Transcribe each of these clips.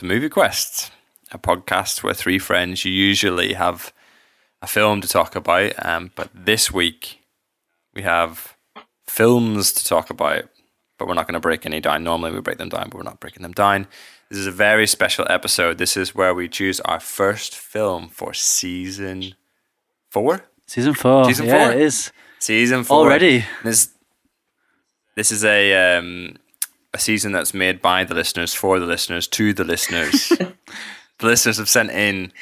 Hello, and welcome to Movie Quest, a podcast where three friends usually have a film to talk about, um, but this week we have films to talk about, but we're not going to break any down. Normally we break them down, but we're not breaking them down. This is a very special episode. This is where we choose our first film for season four. Season four. Season four. yeah, it is. Season four Already. This this is a um, a season that's made by the listeners for the listeners to the listeners. the listeners have sent in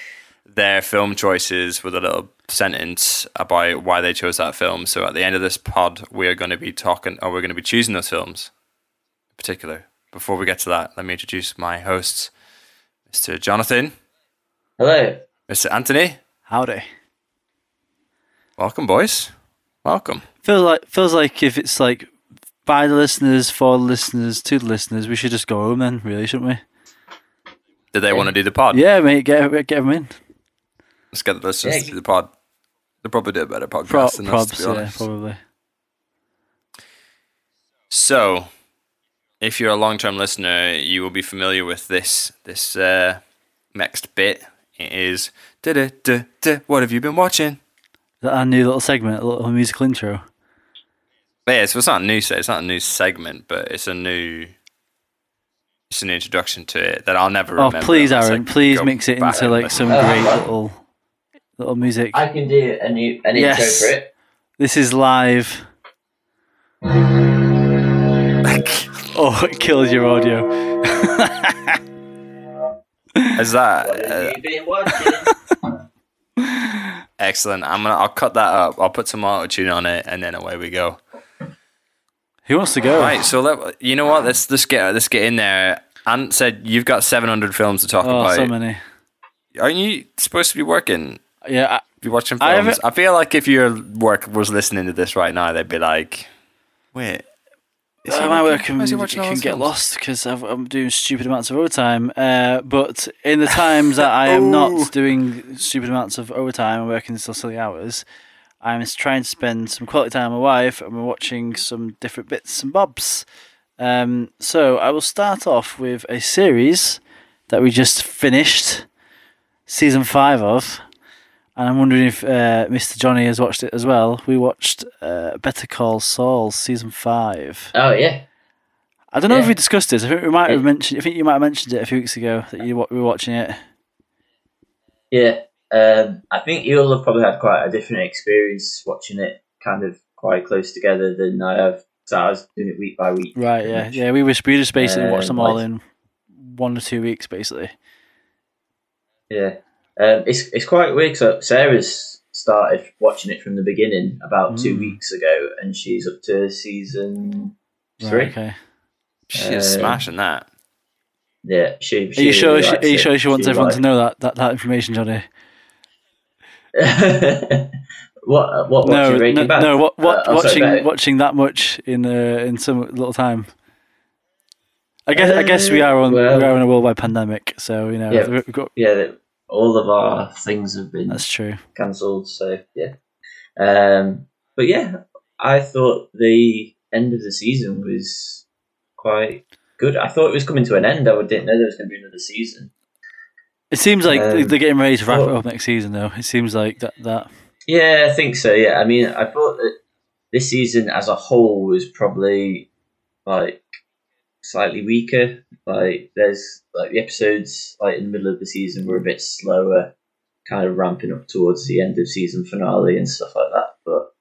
their film choices with a little sentence about why they chose that film. So at the end of this pod, we are going to be talking, or we're going to be choosing those films in particular. Before we get to that, let me introduce my hosts, Mr. Jonathan, Hello. Mr. Anthony. Howdy. Welcome, boys. Welcome. Feels like feels like if it's like by the listeners, for the listeners, to the listeners, we should just go home then, really, shouldn't we? Did they want to do the pod? Yeah, mate, get get them in. Let's get the listeners Yeah. to do the pod. They'll probably do a better podcast Pro- than us, to probs, be yeah, honest. probably. So, if you're a long-term listener, you will be familiar with this this uh, next bit. It is "Da-da-da-da, what have you been watching? Is that our new little segment, a little musical intro? But yeah, so it's not a new se- it's not a new segment, but it's a new it's an introduction to it that I'll never Oh, remember. please, unless I Aaron, please mix it into like some Uh, great little little music. I can do a new an Yes. intro for it. This is live. Oh, it kills your audio. Is that uh, you been watching? excellent? I'm gonna I'll cut that up. I'll put some auto tune on it, and then away we go. Who wants to go? Right, so let, you know what? Let's let's get let's get in there. Ant said you've got 700 films to talk Oh, about. so many. Aren't you supposed to be working? Yeah, Be watching I films? haven't- I, feel like if your work was listening to this right now, they'd be like, "Wait, is Uh, my work can, can get lost because I'm doing stupid amounts of overtime. Uh, but in the times that I am not doing stupid amounts of overtime and working still silly hours, I'm trying to spend some quality time with my wife and we're watching some different bits and bobs. Um, so I will start off with a series that we just finished, season five of. And I'm wondering if uh, Mr. Johnny has watched it as well. We watched uh, Better Call Saul season five. Oh yeah. I don't know if we discussed this. I think we might have mentioned. I think you might have mentioned it a few weeks ago that you were watching it. Yeah. Um, I think you'll have probably had quite a different experience watching it kind of quite close together than I have. So I was doing it week by week. Right? Yeah. much. Yeah. We was we just basically watched Um, them all like- in one or two weeks, basically. Yeah. Um, it's it's quite weird. So Sarah's started watching it from the beginning about two Mm. weeks ago, and she's up to season three. Right, okay. She's Um, smashing that. Yeah, she. Are you sure? She, are you sure she wants She everyone to know that, that that information, Johnny? what? What? no, watching no, no. What? What? Uh, oh, sorry, watching watching that much in uh, in some little time. I guess I guess we Uh, are on well- we are in a worldwide pandemic, so you know Yeah. we've got, Yeah, all of our things have been that's true. cancelled. So yeah, um, but yeah, I thought the end of the season was quite good. I thought it was coming to an end. I didn't know there was going to be another season. It seems like Um, they're getting ready to wrap it up next season, though. It seems like that that Yeah, I think so. Yeah, I mean, I thought that this season as a whole was probably like slightly weaker. Like there's like the episodes like in the middle of the season were a bit slower, kind of ramping up towards the end of season finale and stuff like that. But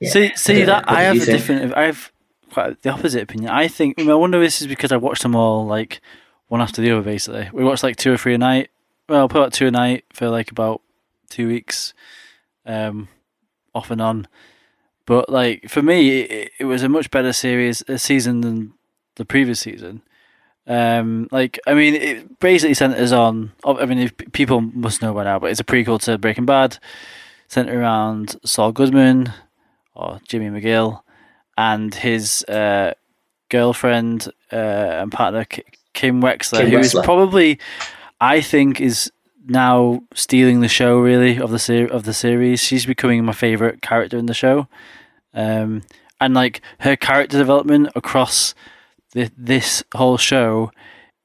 yeah, see see don't that I have a think? different. I have quite the opposite opinion. I think. I, mean, I wonder if this is because I watched them all like one after the other. Basically, we watched like two or three a night. Well, put out two a night for like about two weeks, um, off and on. But like for me, it, it was a much better series, a season than the previous season. Um, like I mean, it basically centers on. I mean, people must know by now, but it's a prequel to Breaking Bad, centered around Saul Goodman or Jimmy McGill and his uh, girlfriend uh, and partner Kim Wexler, Kim who is Wexler. probably, I think, is now stealing the show really of the ser- of the series. She's becoming my favorite character in the show, um, and like her character development across th- this whole show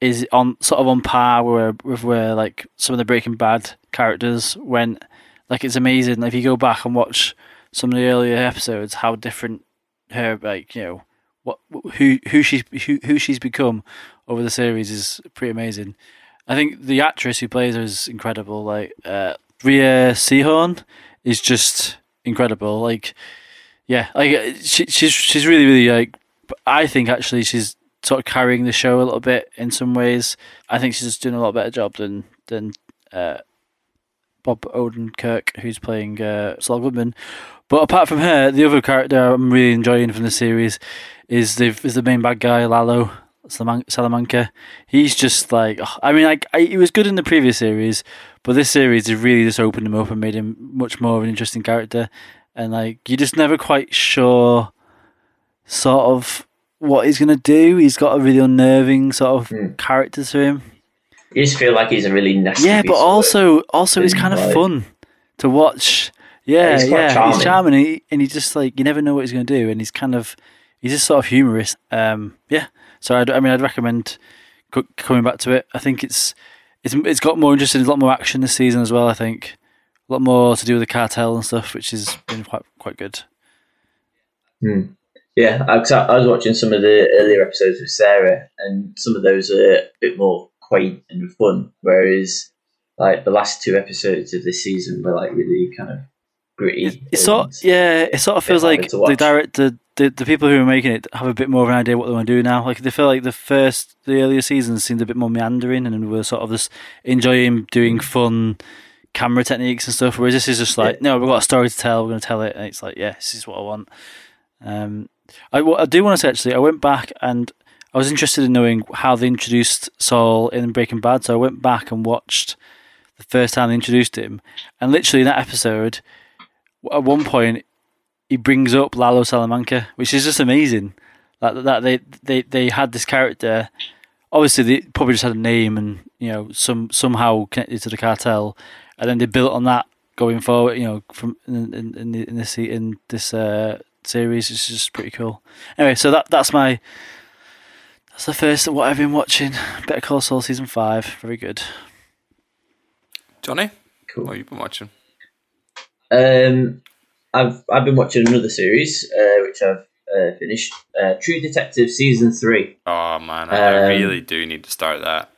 is on sort of on par with, with where like some of the Breaking Bad characters went. Like it's amazing. If you go back and watch some of the earlier episodes, how different her like you know what who who she's who, who she's become over the series is pretty amazing. I think the actress who plays her is incredible. Like uh, Rhea Seehorn is just incredible. Like yeah, like she, she's she's really really like. I think actually she's sort of carrying the show a little bit in some ways. I think she's just doing a lot better job than than uh, Bob Odenkirk, who's playing uh, Saul Goodman. But apart from her, the other character I'm really enjoying from the series is the is the main bad guy Lalo Salamanca. He's just like I mean, like I, he was good in the previous series, but this series has really just opened him up and made him much more of an interesting character. And like you're just never quite sure, sort of what he's gonna do. He's got a really unnerving sort of Mm. character to him. You just feel like he's a really nasty. Yeah, but also also he's kind of fun to watch. Yeah, he's yeah, quite he's charming. charming, and he, and he just like you never know what he's going to do, and he's kind of he's just sort of humorous. Um, yeah, so I'd, I mean, I'd recommend co- coming back to it. I think it's it's it's got more interesting, a lot more action this season as well. I think a lot more to do with the cartel and stuff, which has been quite quite good. Hmm. Yeah, I I was watching some of the earlier episodes with Sarah, and some of those are a bit more quaint and fun, whereas like the last two episodes of this season were like really kind of gritty. It, it sort yeah, it sort of feels like the director, the the people who are making it have a bit more of an idea what they want to do now. Like they feel like the first, the earlier seasons seemed a bit more meandering, and we're sort of just enjoying doing fun camera techniques and stuff. Whereas this is just like, no, we've got a story to tell. We're going to tell it, and it's like, yeah, this is what I want. Um, I what I do want to say actually, I went back and I was interested in knowing how they introduced Saul in Breaking Bad, so I went back and watched the first time they introduced him, and literally in that episode at one point he brings up Lalo Salamanca, which is just amazing. Like that they they they had this character. Obviously, they probably just had a name and you know some somehow connected to the cartel, and then they built on that going forward. You know, from in in, in, in this in this uh, series, it's just pretty cool. Anyway, so that that's my that's the first of what I've been watching. Better Call Saul season five, very good. Johnny, Cool. what have you been watching? Um, I've I've been watching another series uh, which I've uh, finished. Uh, True Detective season three. Oh man, I Um, really do need to start that.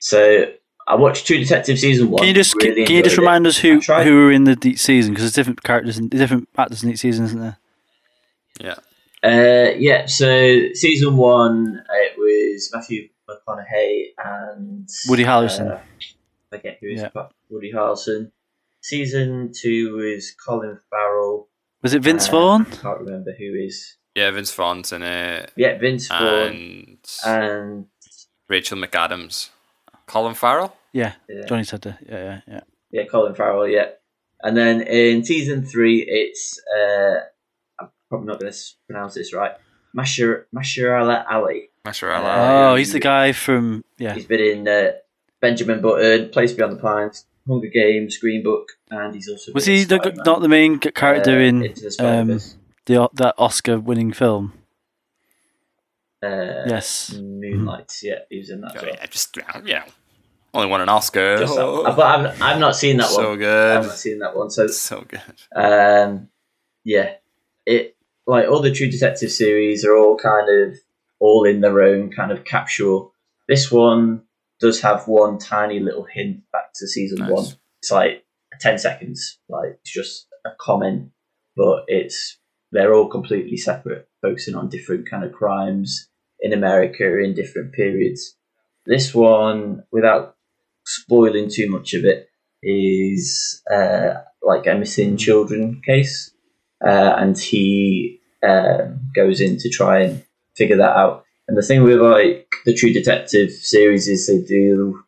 So I watched True Detective season one. Can you just really can you just enjoyed it. remind us who tried. who are in the deep season because there's different characters and different actors in each season, isn't there? Yeah. Uh, yeah, so season one, it was Matthew McConaughey and Woody Harrelson. Uh, I forget who is Yeah. Woody Harrelson. Season two was Colin Farrell. Was it Vince Uh, Vaughn? I can't remember who is. Yeah, Vince Vaughn's in it, Yeah, Vince Vaughn and and Rachel McAdams, Colin Farrell. Yeah, yeah, Johnny said that. Yeah, yeah, yeah. yeah, Colin Farrell. Yeah, and then in season three, it's uh, I'm probably not going to pronounce this right. Masher Masherala Ali. Mashallah. Uh, oh, he's the guy from yeah. He's been in uh, Benjamin Button, Place Beyond the Pines, Hunger Games, Green Book, and he's also Was he the, not the main character uh, in the um, the that Oscar-winning film? uh, yes. Moonlight. Yeah, he was in that. as well. Yeah, just you know, only won an Oscar. Just that. But I've, I've not seen that so one. So good, I've not seen that one. So so good. Um, yeah, it like all the True Detective series are all kind of all in their own kind of capsule. This one does have one tiny little hint back to season Nice. one. It's like ten seconds, like it's just a comment, but it's they're all completely separate, focusing on different kind of crimes in America in different periods. This one, without spoiling too much of it, is uh, like a missing children case, uh, and he um, goes in to try and figure that out. And the thing with like the True Detective series is they do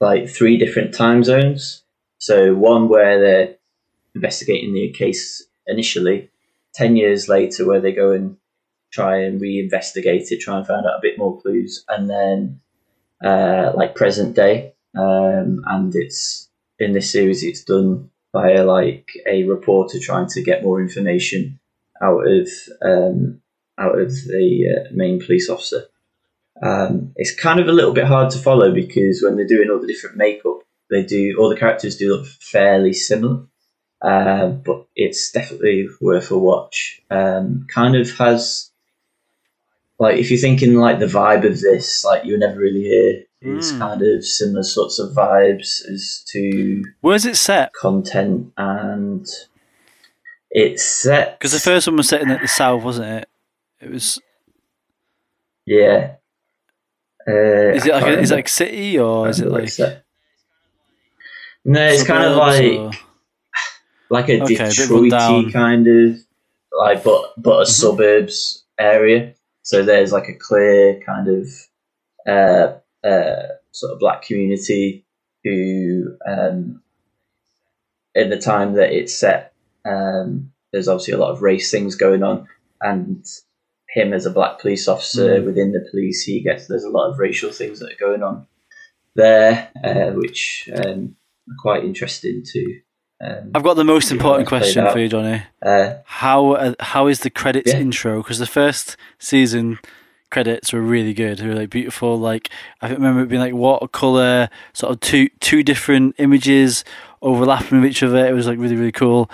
like three different time zones. So one where they're investigating the case initially, ten years later where they go and try and reinvestigate it, try and find out a bit more clues, and then uh, like present day. Um, and it's in this series, it's done by like a reporter trying to get more information out of um, out of the uh, main police officer. Um, it's kind of a little bit hard to follow because when they're doing all the different makeup, they do all the characters do look fairly similar. Uh, but it's definitely worth a watch. Um, kind of has like if you're thinking like the vibe of this, like you were never really here. It's Mm. kind of similar sorts of vibes as to Where's it set? content and it's set Because the first one was set in the south, wasn't it? It was. yeah. Uh, Is it like a, is it like city or is it like? it's. No, it's kind of like or- like a Okay, Detroity rundown. kind of like, but but a Mhm. suburbs area. So there's like a clear kind of uh, uh, sort of black community who, um, in the time that it's set, um, there's obviously a lot of race things going on, and him as a black police officer Mm. within the police, he gets there's a lot of racial things that are going on there, uh, which um, are quite interesting to. Um, I've got the most important question for you, Johnny. uh, How uh, how is the credits Yeah. intro? Because the first season credits were really good. They were like beautiful. Like I remember it being like watercolor, sort of two two different images overlapping with each other. It was like really really cool.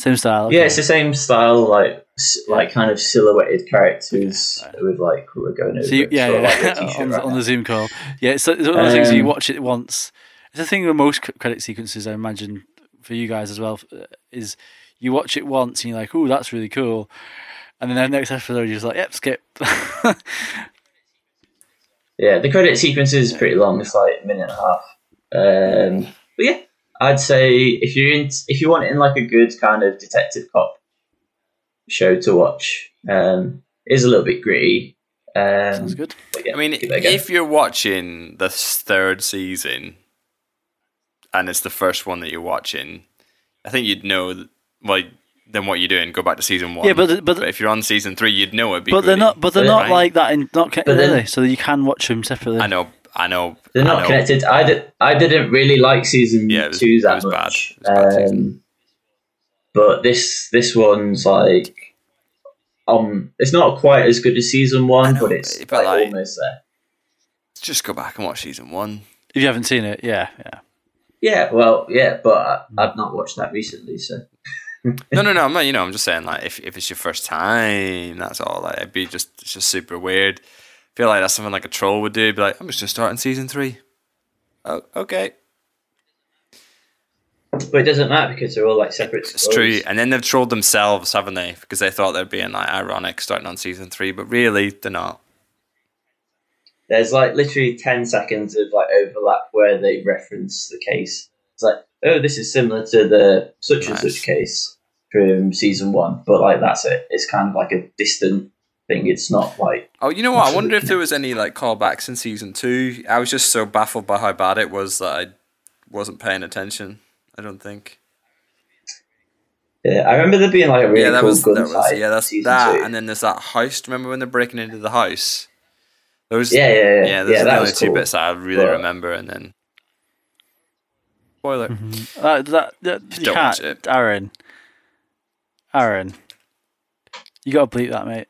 Same style. Yeah, okay. it's the same style, like like kind of silhouetted characters with like we're going over. So you, yeah, like yeah. on, the, right on the Zoom call. Yeah, it's, it's one of those things you Um, watch it once. It's the thing with most credit sequences, I imagine, for you guys as well, uh, is you watch it once and you're like, "Oh, that's really cool," and then the next episode you're just like, "Yep, skip." Yeah, the credit sequence is pretty long. It's like a minute and a half. Um, but yeah, I'd say if you're in, if you want it in like a good kind of detective cop show to watch, um, it is a little bit gritty. Um, Sounds good. yeah, I mean, give it a go. if you're watching the third season and it's the first one that you're watching, I think you'd know. That, well, then what you're doing? Go back to season one. Yeah, but the- but if you're on season three, you'd know it'd be. But they're not. But they're But not like that. In not ca- But then- really. So you can watch them separately. I know. I know. They're I not know. connected. I, did, I didn't really like season Yeah, was- two that much. It was a bad. Um, but this this one's like um, it's not quite as good as season one, know, but it's but like, like- almost there. Just go back and watch season one. If you haven't seen it, yeah, yeah. Yeah, well, yeah, but I, I've not watched that recently, so No, no, no. I'm not. You know, I'm just saying. Like, if, if it's your first time, that's all. Like, it'd be just it's just super weird. Feel like that's something like a troll would do. Be like, I'm just gonna start in season three. Oh, okay. but it doesn't matter because they're all like separate. It's stories. true. And then they've trolled themselves, haven't they? Because they thought they're being like ironic starting on season three, but really they're not. There's like literally ten seconds of like overlap where they reference the case. It's like, oh, this is similar to the such and such case from season one, but like that's it. It's kind of like a distant thing. It's not like Oh, you know what? I wonder if there was any like callbacks in season two. I was just so baffled by how bad it was that I wasn't paying attention. I don't think. yeah. I remember there being like a really yeah, that cool was, gun that was yeah, that's season that. two. And then there's that house. Remember when they're breaking into the house? Those yeah, yeah, yeah. yeah, yeah, those are the only was two cool. bits I really But- remember. And then spoiler. Mhm. That, that, that, you Don't can't, watch it. Aaron. Aaron, you got to bleep that, mate.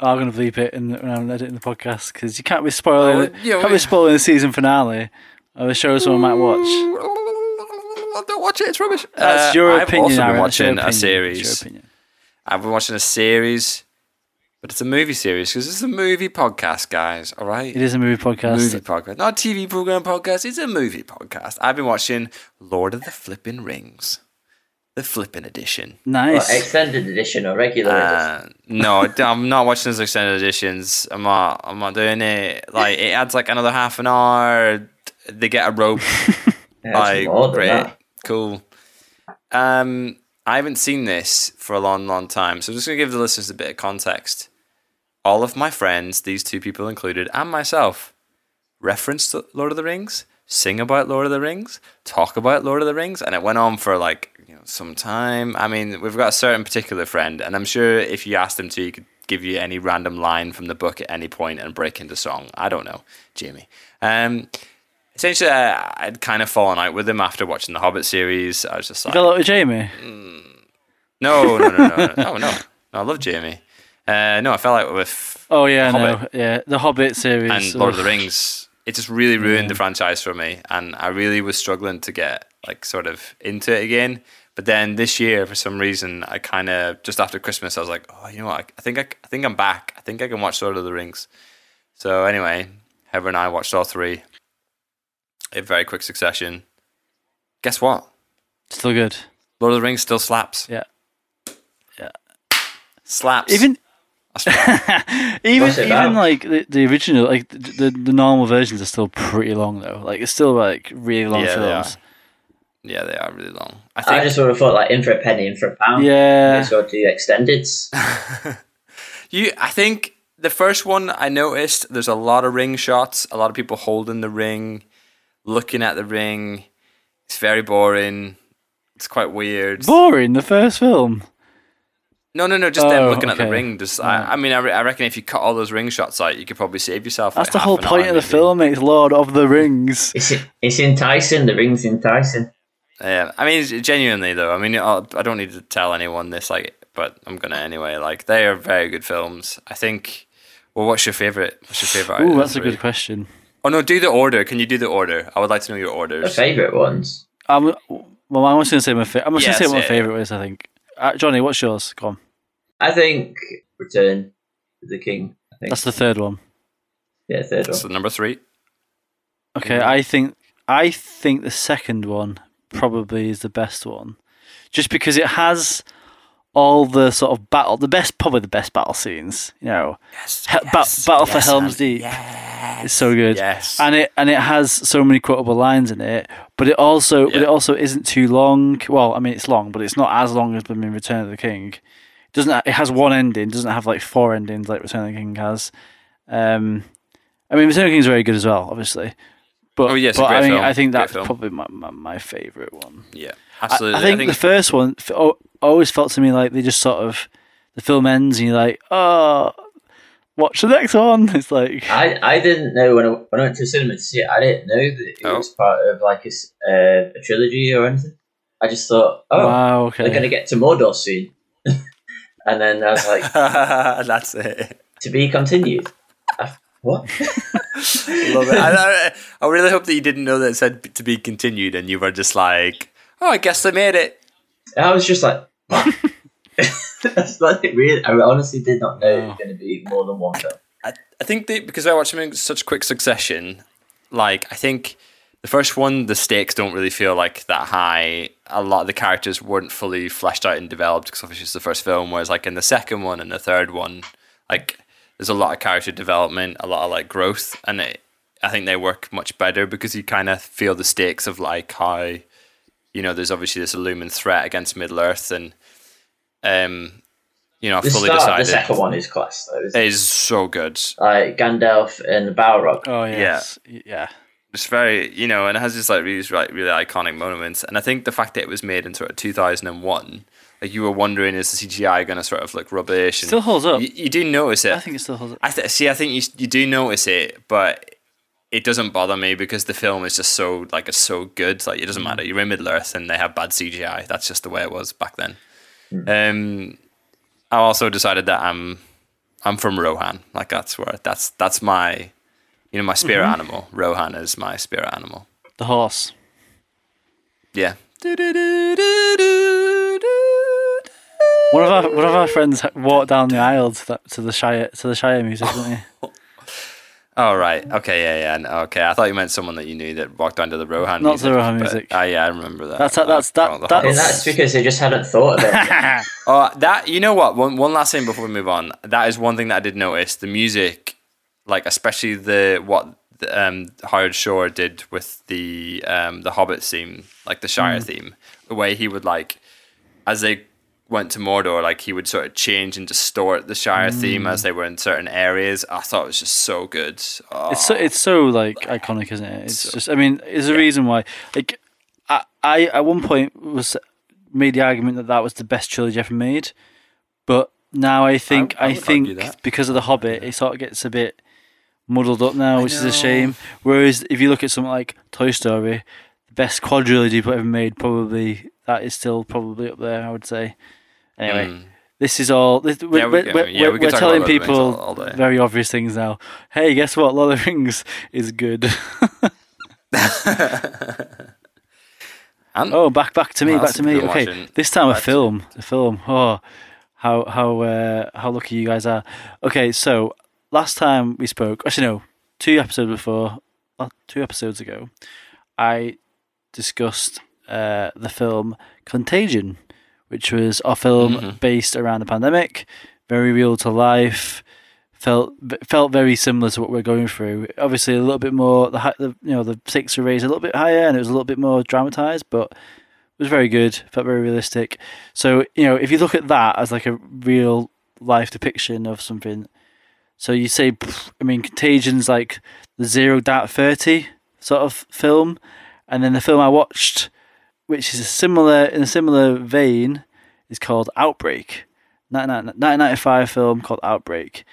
I'm gonna bleep it in, when I'm editing the podcast because you can't be spoiling. Oh, it. yeah, can't we- be spoiling the season finale of a show someone might watch. Don't watch it. It's rubbish. That's Uh, your I've opinion, also been Aaron. That's your watching a opinion. It's series. I've been watching a series, but it's a movie series because it's a movie podcast, guys. All right, It is a movie podcast. movie podcast, not a TV program podcast. It's a movie podcast. I've been watching Lord of the Flipping Rings, the Flipping Edition. Nice. Well, extended edition or regular edition. Uh, no, I'm not watching those extended editions. I'm not. I'm not doing it. Like it adds like another half an hour. They get a rope. Yeah, it's like more than great, that. cool. Um, I haven't seen this for a long, long time, so I'm just gonna give the listeners a bit of context. All of my friends, these two people included, and myself, reference Lord of the Rings, sing about Lord of the Rings, talk about Lord of the Rings, and it went on for like you know some time. I mean, we've got a certain particular friend, and I'm sure if you asked him to, he could give you any random line from the book at any point and break into song. I don't know, Jamie. Um, essentially, uh, I'd kind of fallen out with him after watching the Hobbit series. I was just you like, got a lot with Jamie. no, no, no, no, no, no, no, no. I love Jamie. Uh, no, I fell out with Oh yeah, no, yeah, the Hobbit series and Lord of the. Rings, it just really ruined Yeah. the franchise for me, and I really was struggling to get like sort of into it again. But then this year, for some reason, I kind of just after Christmas, I was like, oh, you know what? I, I think I, I think I'm back. I think I can watch Lord of the Rings. So anyway, Heather and I watched all three in very quick succession. Guess what? Still good. Lord of the Rings still slaps. Yeah. Yeah. Slaps. Even even even about? like the, the original, like the, the the normal versions are still pretty long though. Like it's still like really long Yeah, they films. Yeah, they are really long. I think I just would have thought like in for a penny, in for a pound. Yeah. May as well do extendeds. You, I think the first one I noticed there's a lot of ring shots, a lot of people holding the ring, looking at the ring. It's very boring. It's quite weird. Boring. The first film. No, no, no, just them Oh, looking at the ring. Just, I, I mean, I, re- I reckon if you cut all those ring shots out, you could probably save yourself. That's like the half whole an point of the maybe. film. It's Lord of the Rings. It's it's enticing. The ring's enticing. Yeah, I mean, genuinely though. I mean, I'll, I don't need to tell anyone this, like, but I'm gonna anyway. Like, they are very good films. I think. Well, what's your favorite? What's your favorite? out of Ooh, the that's a good question. Oh no, do the order. Can you do the order? I would like to know your The orders. favourite ones. I'm well. I'm just gonna say my fa- I'm just Yeah, gonna say what my favorite is. I think. Uh, Johnny, what's yours? Go on. I think Return to the King. I think That's the third one. yeah, third one. So number three. Okay, I think I think the second one probably is the best one, just because it has all the sort of battle, the best, probably the best battle scenes. You know, Yes. He- ba- Battle for Helm's Deep. Yes. it's so good, Yes. and it and it has so many quotable lines in it. But it also, but it also isn't too long. Well, I mean, it's long, but it's not as long as mean, Return of the King. It doesn't it has one ending? Doesn't have like four endings like Return of the King has. Um, I mean, Return of the King is very good as well, obviously. But, Oh, yeah, it's a but great I mean, film. I think that's film. probably my, my, my favorite one. yeah. I- Absolutely. I, think the first one f- always felt to me like they just sort of the film ends and you're like, oh, watch the next one. It's like I, I didn't know when I, when I went to the cinema to see it. I didn't know that it Oh. was part of like a, s- uh, a trilogy or anything. I just thought, oh, wow, okay. they're going to get to Mordor soon. and then I was like, that's it. to be continued. I, what? Love it. I, I, I really hope that you didn't know that it said to be continued, and you were just like, "Oh, I guess they made it." And I was just like? That's like really. I honestly did not know it was oh. going to be more than one film. I, I think they, because I watched them in such quick succession, like I think the first one, the stakes don't really feel like that high. A lot of the characters weren't fully fleshed out and developed because obviously it's the first film. Whereas like in the second one and the third one, like there's a lot of character development, a lot of like growth, and it, I think they work much better because you kind of feel the stakes of like how, you know, there's obviously this looming threat against Middle Earth and. Um, you know, The fully start of the second one is class, though. Isn't it it? is so good. Like Gandalf and the Balrog. oh yes, yeah, yeah. It's very, you know, and it has this like really, like really iconic moments. And I think the fact that it was made in sort of 2001, like you were wondering, is the CGI going to sort of look rubbish? And Still holds up. You, you do notice it. I think it still holds up. I th- see. I think you you do notice it, but it doesn't bother me because the film is just so like it's so good. Like it doesn't mm. matter. You're in Middle Earth and they have bad CGI. That's just the way it was back then. Mm. Um, I also decided that I'm I'm from Rohan. Like that's where that's that's my you know my spirit mm-hmm. animal. Rohan is my spirit animal. The horse. Yeah. One of our one of our friends walked down the aisle to, that, to the Shire to the Shire music, didn't he? Oh right. Okay. Yeah. Yeah. no, Okay. I thought you meant someone that you knew that walked down to the Rohan. Not music, the Rohan but- music. Ah, yeah. I remember that. That's- that's- that- Oh, that- And horse. that's because they just hadn't thought of it. Oh, that you know what? One one last thing before we move on. That is one thing that I did notice. The music, like especially the what the, um, Howard Shore did with the um, the Hobbit theme, like the Shire theme. The way he would like, as they went to Mordor, like he would sort of change and distort the Shire theme as mm. they were in certain areas. I thought it was just so good. Oh, It's so it's so like oh. iconic, isn't it? It's just I mean, there's a reason why. Like, I, I at one point was made the argument that that was the best trilogy ever made, but now I think I I, would argue think because of the Hobbit, it sort of gets a bit muddled up now, which is a shame. Whereas if you look at something like Toy Story, the best quadrilogy ever made, probably that is still probably up there. I would say. Anyway, Mm. this is all. This, we're, Yeah, we- we're, we're, yeah, we we're telling about Lord of the Rings people all- all very obvious things now. Hey, guess what? Lord of the Rings is good. And oh, back back to me, back to me. Okay, watching- this time a film. A film. Oh, how how uh, how lucky you guys are. Okay, so last time we spoke, actually no, two episodes before, uh, two episodes ago, I discussed uh, the film Contagion, which was a film Mhm. based around the pandemic, very real to life. Felt felt very similar to what we're going through. Obviously, a little bit more the, the you know the stakes were raised a little bit higher, and it was a little bit more dramatized, but it was very good. Felt very realistic. So you know, if you look at that as like a real life depiction of something, so you say, I mean, Contagion's like the Zero Dark Thirty sort of film, and then the film I watched, which is a similar in a similar vein, is called Outbreak, 1995 film called Outbreak.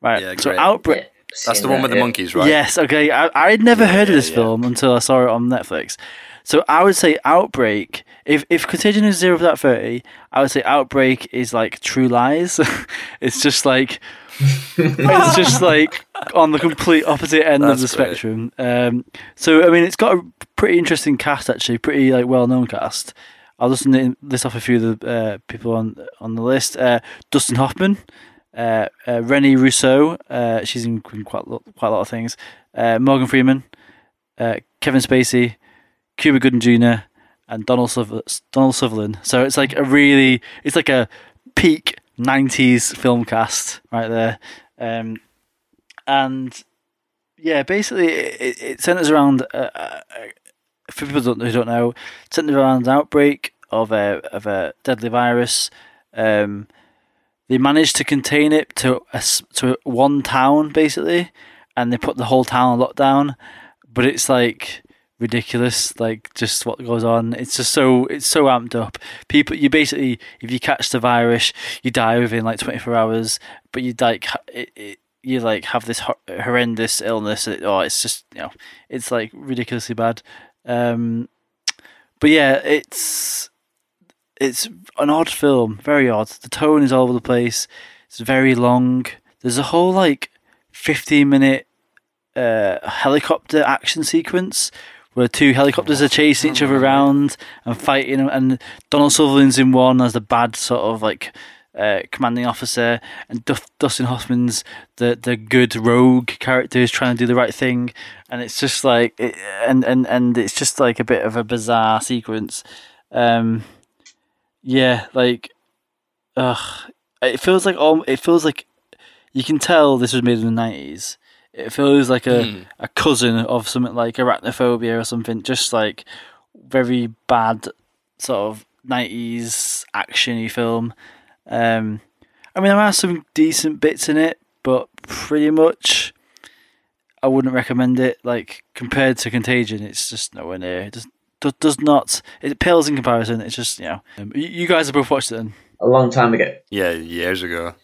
Right. Yeah, so. Outbreak. Yeah, that's the one that, with the yeah. monkeys, right? Yes, okay. I I'd never heard of this yeah. film until I saw it on Netflix. So I would say Outbreak. If if Contagion is zero without thirty, I would say Outbreak is like True Lies. it's just like it's just like on the complete opposite end of the spectrum. Um, so I mean, it's got a pretty interesting cast actually, pretty like well known cast. I'll just list off a few of the uh, people on on the list. Uh, Dustin Hoffman, uh, uh, Russo. Uh, she's in quite a lot, quite a lot of things. Uh, Morgan Freeman, uh, Kevin Spacey, Cuba Gooding Jr., and Donald Suther- Donald Sutherland. So it's like a really, it's like a peak '90s film cast right there. Um, and yeah, basically, it, it- centers around. Uh, uh, for people don't- who don't know, it centers around an outbreak of a of a deadly virus. Um, they managed to contain it to a, to one town basically, and they put the whole town on lockdown. But it's like ridiculous, like just what goes on. It's just so it's so amped up. People, you basically, if you catch the virus, you die within like twenty four hours. But you like it, it, you like have this hor- horrendous illness. It, oh, it's just you know, it's like ridiculously bad. Um, but yeah, it's it's an odd film, very odd. The tone is all over the place. It's very long. There's a whole like 15 minute uh, helicopter action sequence where two helicopters are chasing each other around and fighting, and Donald Sutherland's in one as the bad sort of like uh, commanding officer, and Duff, Dustin Hoffman's the the good rogue character who's trying to do the right thing, and it's just like, it, and and and it's just like a bit of a bizarre sequence. Um, yeah, like, ugh, it feels like all. It feels like you can tell this was made in the nineties. It feels like a, Hmm. a cousin of something like arachnophobia or something, just like very bad sort of nineties actiony film. Um, I mean, there are some decent bits in it, but pretty much I wouldn't recommend it. Like compared to Contagion, it's just nowhere near. It does does, does not. It pales in comparison. It's just you know. Um, you, you guys have both watched it then. A long time ago. Yeah, years ago.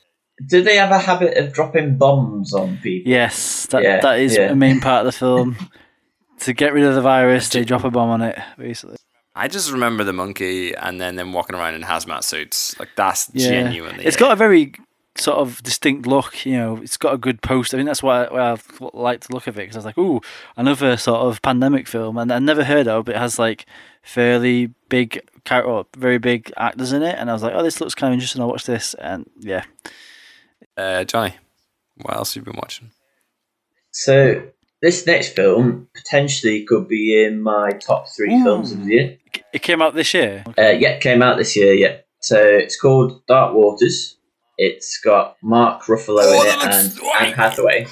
Do they have a habit of dropping bombs on people? Yes, that Yeah, that is yeah. a main part of the film. to get rid of the virus, they drop a bomb on it, basically. I just remember the monkey and then them walking around in hazmat suits. Like that's Yeah, genuinely. it's it. got a very sort of distinct look. You know, it's got a good post. I think that's why, why I like the look of it because I was like, ooh, another sort of pandemic film, and I never heard of. But it has like fairly big, char- or very big actors in it, and I was like, oh, this looks kind of interesting. I'll watch this, and yeah, Uh, Johnny, what else have you been watching? So this next film potentially could be in my top three Ooh. films of the year. it came out this year. Uh, yeah, came out this year. Yeah, so it's called Dark Waters. It's got Mark Ruffalo Oh, in it and Anne Hathaway.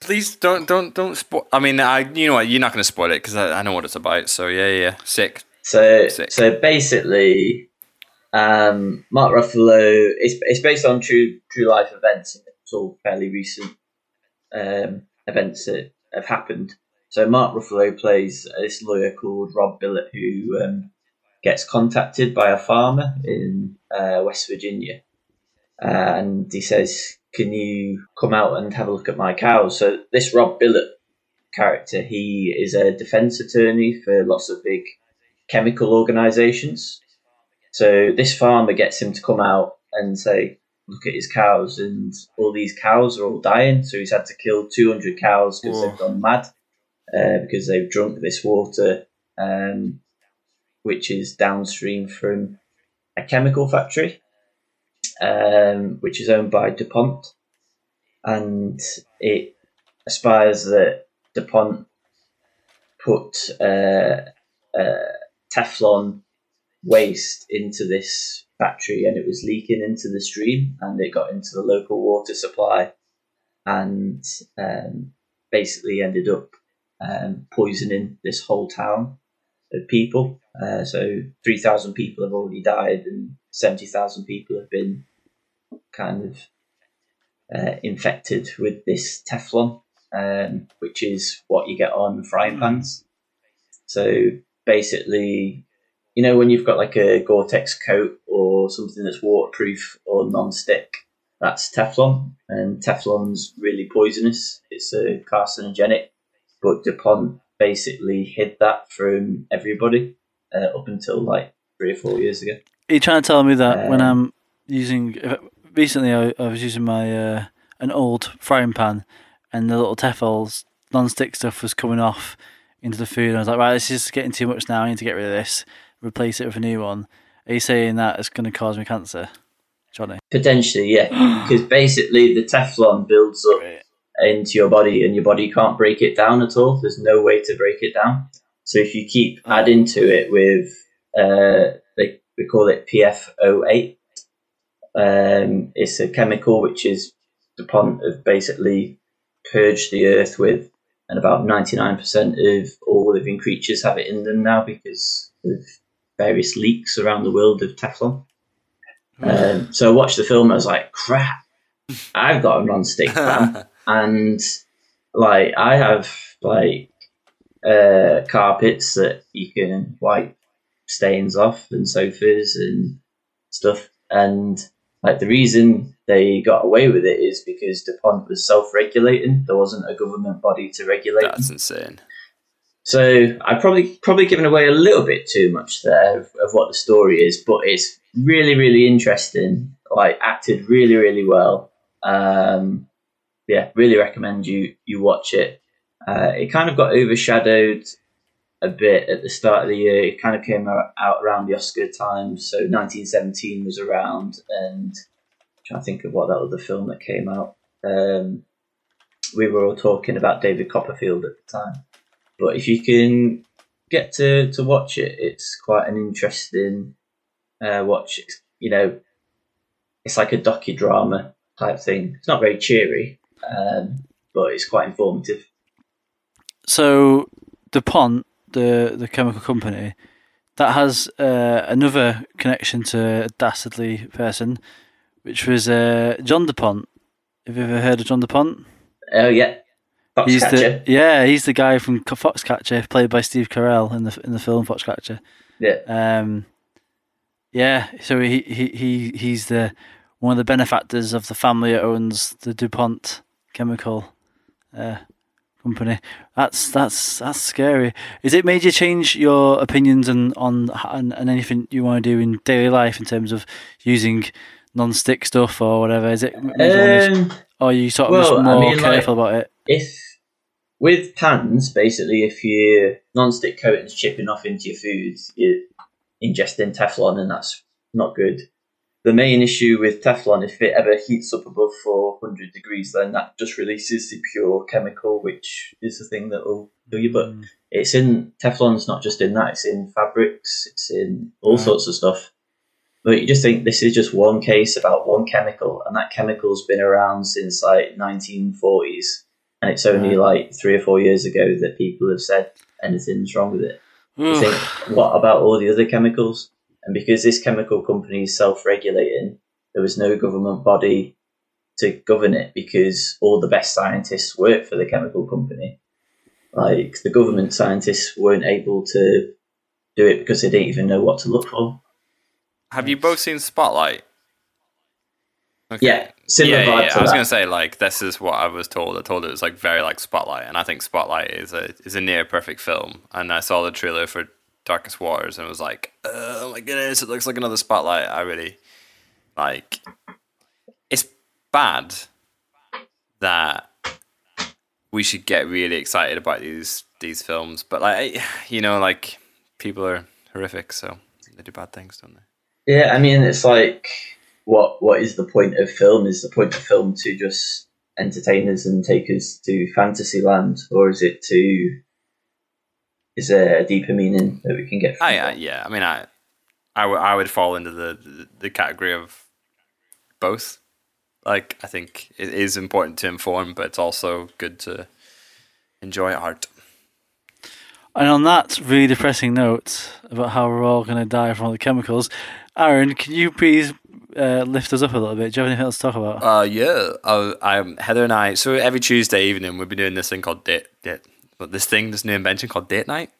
Please don't don't don't spoil. I mean, I you know what? You're not going to spoil it because I, I know what it's about. So yeah, yeah, yeah. sick. So Sick. so basically, um, Mark Ruffalo. It's it's based on true true life events. It's all fairly recent um, events that have happened. So Mark Ruffalo plays this lawyer called Rob Bilott who um, gets contacted by a farmer in uh, West Virginia, and he says, "Can you come out and have a look at my cows?" So this Rob Bilott character, he is a defense attorney for lots of big chemical organisations. So this farmer gets him to come out and say, look at his cows, and all these cows are all dying. So he's had to kill 200 cows because they've gone mad uh, because they've drunk this water, um, which is downstream from a chemical factory, um, which is owned by DuPont. And it aspires that DuPont put uh, uh, Teflon waste into this factory and it was leaking into the stream and it got into the local water supply and um, basically ended up um, poisoning this whole town of people. Uh, so 3,000 people have already died and 70,000 people have been kind of uh, infected with this Teflon, um, which is what you get on frying pans. So basically, you know, when you've got like a Gore Tex coat or something that's waterproof or non-stick, that's Teflon, and Teflon's really poisonous. It's a carcinogenic, but DuPont basically hid that from everybody uh, up until like three or four years ago. Are you trying to tell me that when Um, I'm using recently I, I was using my uh, an old frying pan and the little Tefl's non-stick stuff was coming off into the food and I was like right this is getting too much now I need to get rid of this replace it with a new one. Are you saying that it's going to cause me cancer Johnny? Potentially, yeah, because basically the Teflon builds up into your body and your body can't break it down at all. There's no way to break it down. So if you keep adding to it with, uh, they, we call it PFOA, um, it's a chemical which is DuPont have basically purged the earth with, and about 99% of all living creatures have it in them now because of various leaks around the world of Teflon. Um, so I watched the film and I was like, crap, I've got a non-stick pan and like I have like uh, carpets that you can wipe stains off and sofas and stuff. And like the reason they got away with it is because DuPont was self-regulating. There wasn't a government body to regulate. them. That's insane. So I probably probably given away a little bit too much there of, of what the story is, but it's really really interesting. Like acted really really well. Um, yeah, really recommend you you watch it. Uh, it kind of got overshadowed a bit at the start of the year. It kind of came out, out around the Oscar time, so 1917 was around, and I'm trying to think of what that other film that came out. Um, we were all talking about David Copperfield at the time. But if you can get to, to watch it, it's quite an interesting uh, watch. It's, you know, it's like a docudrama type thing. It's not very cheery, um, but it's quite informative. so DuPont the the chemical company that has uh, another connection to a dastardly person which was uh, John DuPont have you ever heard of John DuPont Oh yeah, He's the yeah, he's the guy from Foxcatcher, played by Steve Carell in the in the film Foxcatcher. Yeah, Um, yeah, so he, he he he's the one of the benefactors of the family that owns the DuPont chemical uh, company. That's that's that's scary. Is it made you change your opinions and on and, and anything you want to do in daily life in terms of using non-stick stuff or whatever? Is it? made you wanna- um, or are you sort of well, just I more mean, like- careful about it? if with pans, basically, if your non-stick coating's chipping off into your food, you're ingesting Teflon, and that's not good. The main issue with Teflon, if it ever heats up above 400 degrees, then that just releases the pure chemical, which is the thing that will do you. But Mm. it's in Teflon's not just in that; it's in fabrics, it's in all Right. sorts of stuff. But you just think this is just one case about one chemical, and that chemical's been around since like 1940s, and it's only like three or four years ago that people have said anything's wrong with it. You think, what about all the other chemicals? And because this chemical company is self-regulating, there was no government body to govern it because all the best scientists work for the chemical company. Like the government scientists weren't able to do it because they didn't even know what to look for. Have you both seen Spotlight? Okay. Yeah, similar yeah, yeah, vibe yeah. to I was that. gonna say like this is what I was told. I told it was like very like Spotlight, and I think Spotlight is a is a near perfect film. And I saw the trailer for Darkest Waters, and it was like, oh my goodness, it looks like another Spotlight. I really, like it's bad that we should get really excited about these these films, but like you know, like people are horrific, so they do bad things, don't they? Yeah, I mean, it's like what what is the point of film? Is the point of film to just entertain us and take us to fantasy land, or is it to is there a deeper meaning that we can get? From I, that? I yeah, I mean, I I would I would fall into the, the the category of both. Like, I think it is important to inform, but it's also good to enjoy art. And on that really depressing note about how we're all going to die from all the chemicals, Aaron, can you please uh, lift us up a little bit? Do you have anything else to talk about? Uh, yeah. Uh, I'm Heather and I. So every Tuesday evening, we've been doing this thing called date. date this thing, this new invention called date night.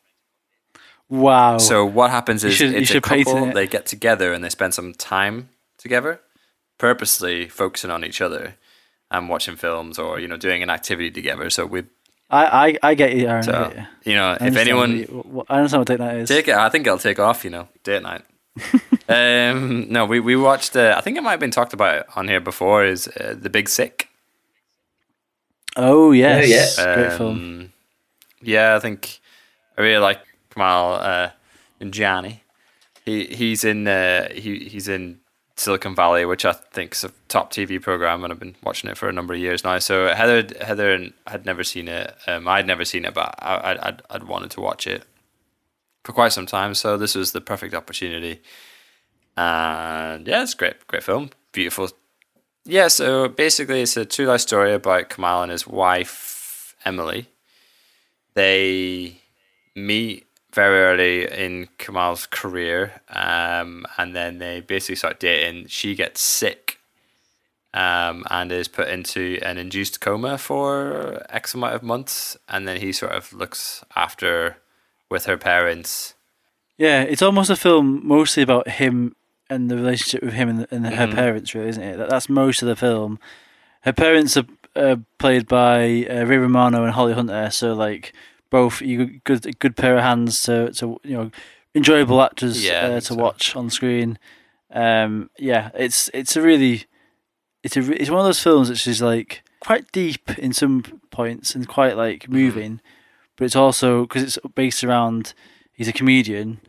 Wow. So what happens is should- it's a couple. They get together and they spend some time together, purposely focusing on each other and watching films or you know doing an activity together. So we, I, I, I get you, Aaron. I so get you. you know, I if anyone you- I understand what date night is. Take it. I think I'll take off. You know, date night. um, no, we we watched. Uh, I think it might have been talked about on here before. Is uh, the Big Sick? Oh yes, yeah. great film. Um, Yeah, I think I really like Kumail uh, Nanjiani. He he's in uh, he he's in Silicon Valley, which I think is a top TV program, and I've been watching it for a number of years now. So Heather Heather and had never seen it. Um, I'd never seen it, but I, I I'd, I'd wanted to watch it for quite some time. So this was the perfect opportunity. And yeah, it's great, great film. Beautiful. Yeah, so basically, it's a true life story about Kumail and his wife Emily. They meet very early in Kumail's career, um, and then they basically start dating. She gets sick, um, and is put into an induced coma for X amount of months, and then he sort of looks after with her parents. Yeah, it's almost a film mostly about him and the relationship with him and, and her Mhm. parents, really, isn't it? That, that's most of the film. Her parents are uh, played by uh, Ray Romano and Holly Hunter, so like both you good good pair of hands to to you know enjoyable actors Yeah, uh, to so. watch on screen. Um, yeah, it's it's a really it's a it's one of those films which is like quite deep in some points and quite like Mm-hmm. moving, but it's also because it's based around he's a comedian.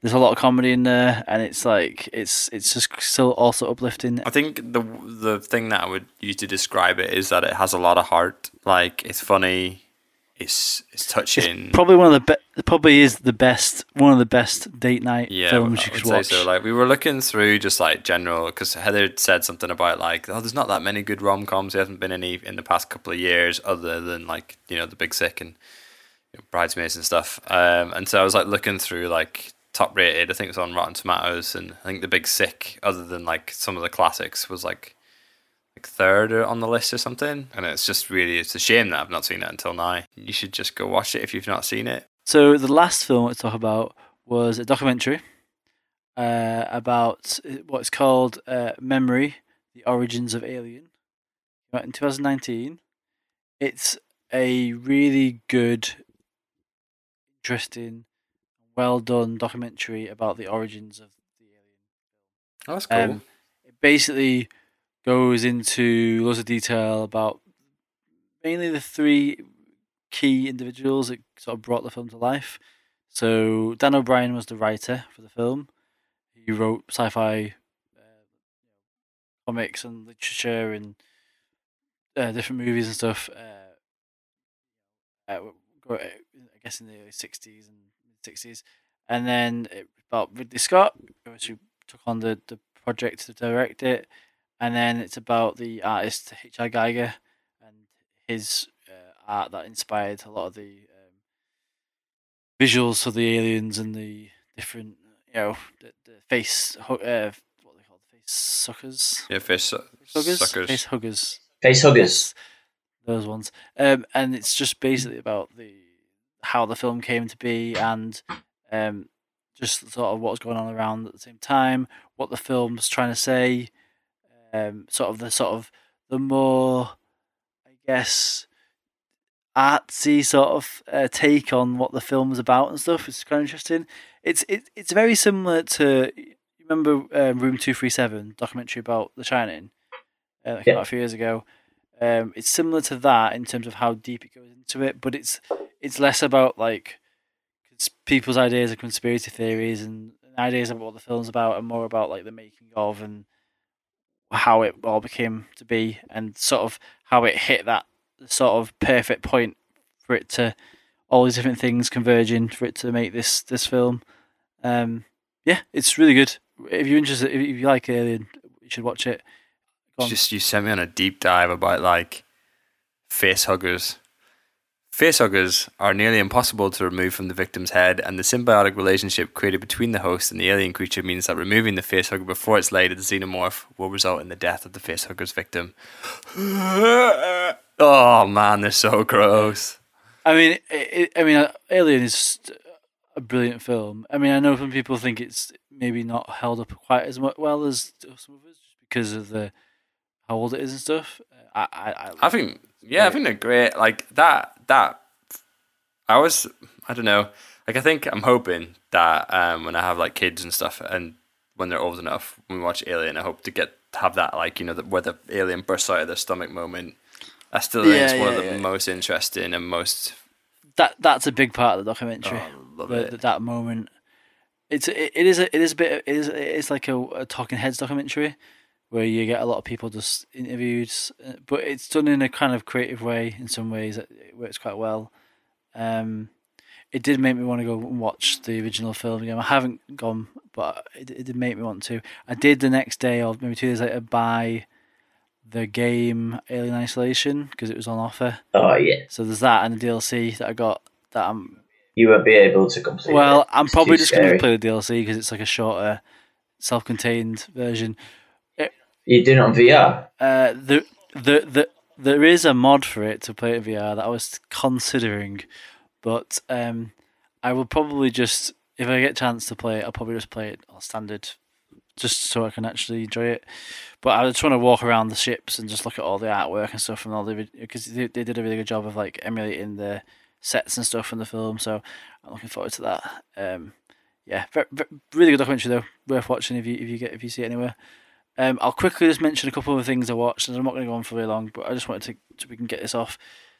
There's a lot of comedy in there, and it's like it's it's just still also uplifting. I think the the thing that I would use to describe it is that it has a lot of heart. Like it's funny, it's it's touching. Probably one of the be- probably is the best one of the best date night yeah, films I you would could say watch. so. Like we were looking through just like general because Heather said something about like oh, there's not that many good rom coms. There hasn't been any in the past couple of years, other than like you know the Big Sick and Bridesmaids and stuff. Um, and so I was like looking through like top rated. I think it was on Rotten Tomatoes, and I think the Big Sick, other than like some of the classics, was like like third on the list or something. And it's just really it's a shame that I've not seen it until now. You should just go watch it if you've not seen it. So the last film to talk about was a documentary uh, about what's called uh, Memory: The Origins of Alien. In 2019. It's a really good, interesting, well done documentary about the origins of the alien. Oh, that's cool. Um, it basically goes into lots of detail about mainly the three key individuals that sort of brought the film to life. So Dan O'Bannon was the writer for the film. He wrote sci-fi uh, comics and literature and uh, different movies and stuff. Uh, uh, I guess in the early '60s and mid '60s, and then it, about Ridley Scott, who took on the, the project to direct it, and then it's about the artist H.R. Giger and his uh, art that inspired a lot of the um, visuals for the aliens and the different, you know, the, the face, uh, what they call face suckers, yeah, fish su- huggers, suckers. face huggers. Face huggers. Those ones. Um, and it's just basically about the how the film came to be and um, just sort of what's going on around at the same time, what the film's trying to say, um, sort of the sort of the more, I guess, artsy sort of uh, take on what the film's about and stuff. It's kind of interesting. It's it, it's very similar to you remember um, Room Two Three Seven documentary about The Shining, uh, that came Yeah. out a few years ago. Um, it's similar to that in terms of how deep it goes into it, but it's it's less about like people's ideas of conspiracy theories and ideas of what the film's about, and more about like the making of and how it all became to be, and sort of how it hit that sort of perfect point for it to all these different things converging for it to make this this film. Um, yeah, it's really good. If you're interested, if you like Alien, you should watch it. Just you sent me on a deep dive about like face huggers. Face huggers are nearly impossible to remove from the victim's head, and the symbiotic relationship created between the host and the alien creature means that removing the face hugger before it's laid at the xenomorph will result in the death of the face hugger's victim. oh man, they're so gross. I mean, it, I mean, uh, Alien is a brilliant film. I mean, I know some people think it's maybe not held up quite as much well as some of us because of the how old it is and stuff. I, I, I, I think, yeah, I think they're great. Like that, that. I was, I don't know. Like I think I'm hoping that um, when I have like kids and stuff, and when they're old enough, when we watch Alien, I hope to get have that like you know the, where the alien bursts out of their stomach moment. I still think it's Yeah, one yeah, of the yeah. most interesting and most. that that's a big part of the documentary. Oh, love the, it. the- that moment. It's it, it is a, it is a bit it is it's like a, a talking heads documentary where you get a lot of people just interviewed, uh, but it's done in a kind of creative way. In some ways, it it works quite well. Um, it did make me want to go and watch the original film again. I haven't gone, but it, it did make me want to. I did the next day or maybe two days later buy the game Alien Isolation because it was on offer. Oh yeah, So there's that and the DLC that I got that I'm you won't be able to complete. well, it. I'm probably just going to play the DLC because it's like a shorter, self-contained version. You're doing it on VR. Uh, the the the there is a mod for it to play it in VR that I was considering, but um, I will probably just if I get a chance to play it, I'll probably just play it on standard, just so I can actually enjoy it. But I just want to walk around the ships and just look at all the artwork and stuff and all the because they, they did a really good job of like emulating the sets and stuff from the film. So I'm looking forward to that. Um, yeah, ve- ve- really good documentary though, worth watching if you if you get if you see it anywhere. Um, I'll quickly just mention a couple of things I watched, and I'm not going to go on for very long, but I just wanted to so we can get this off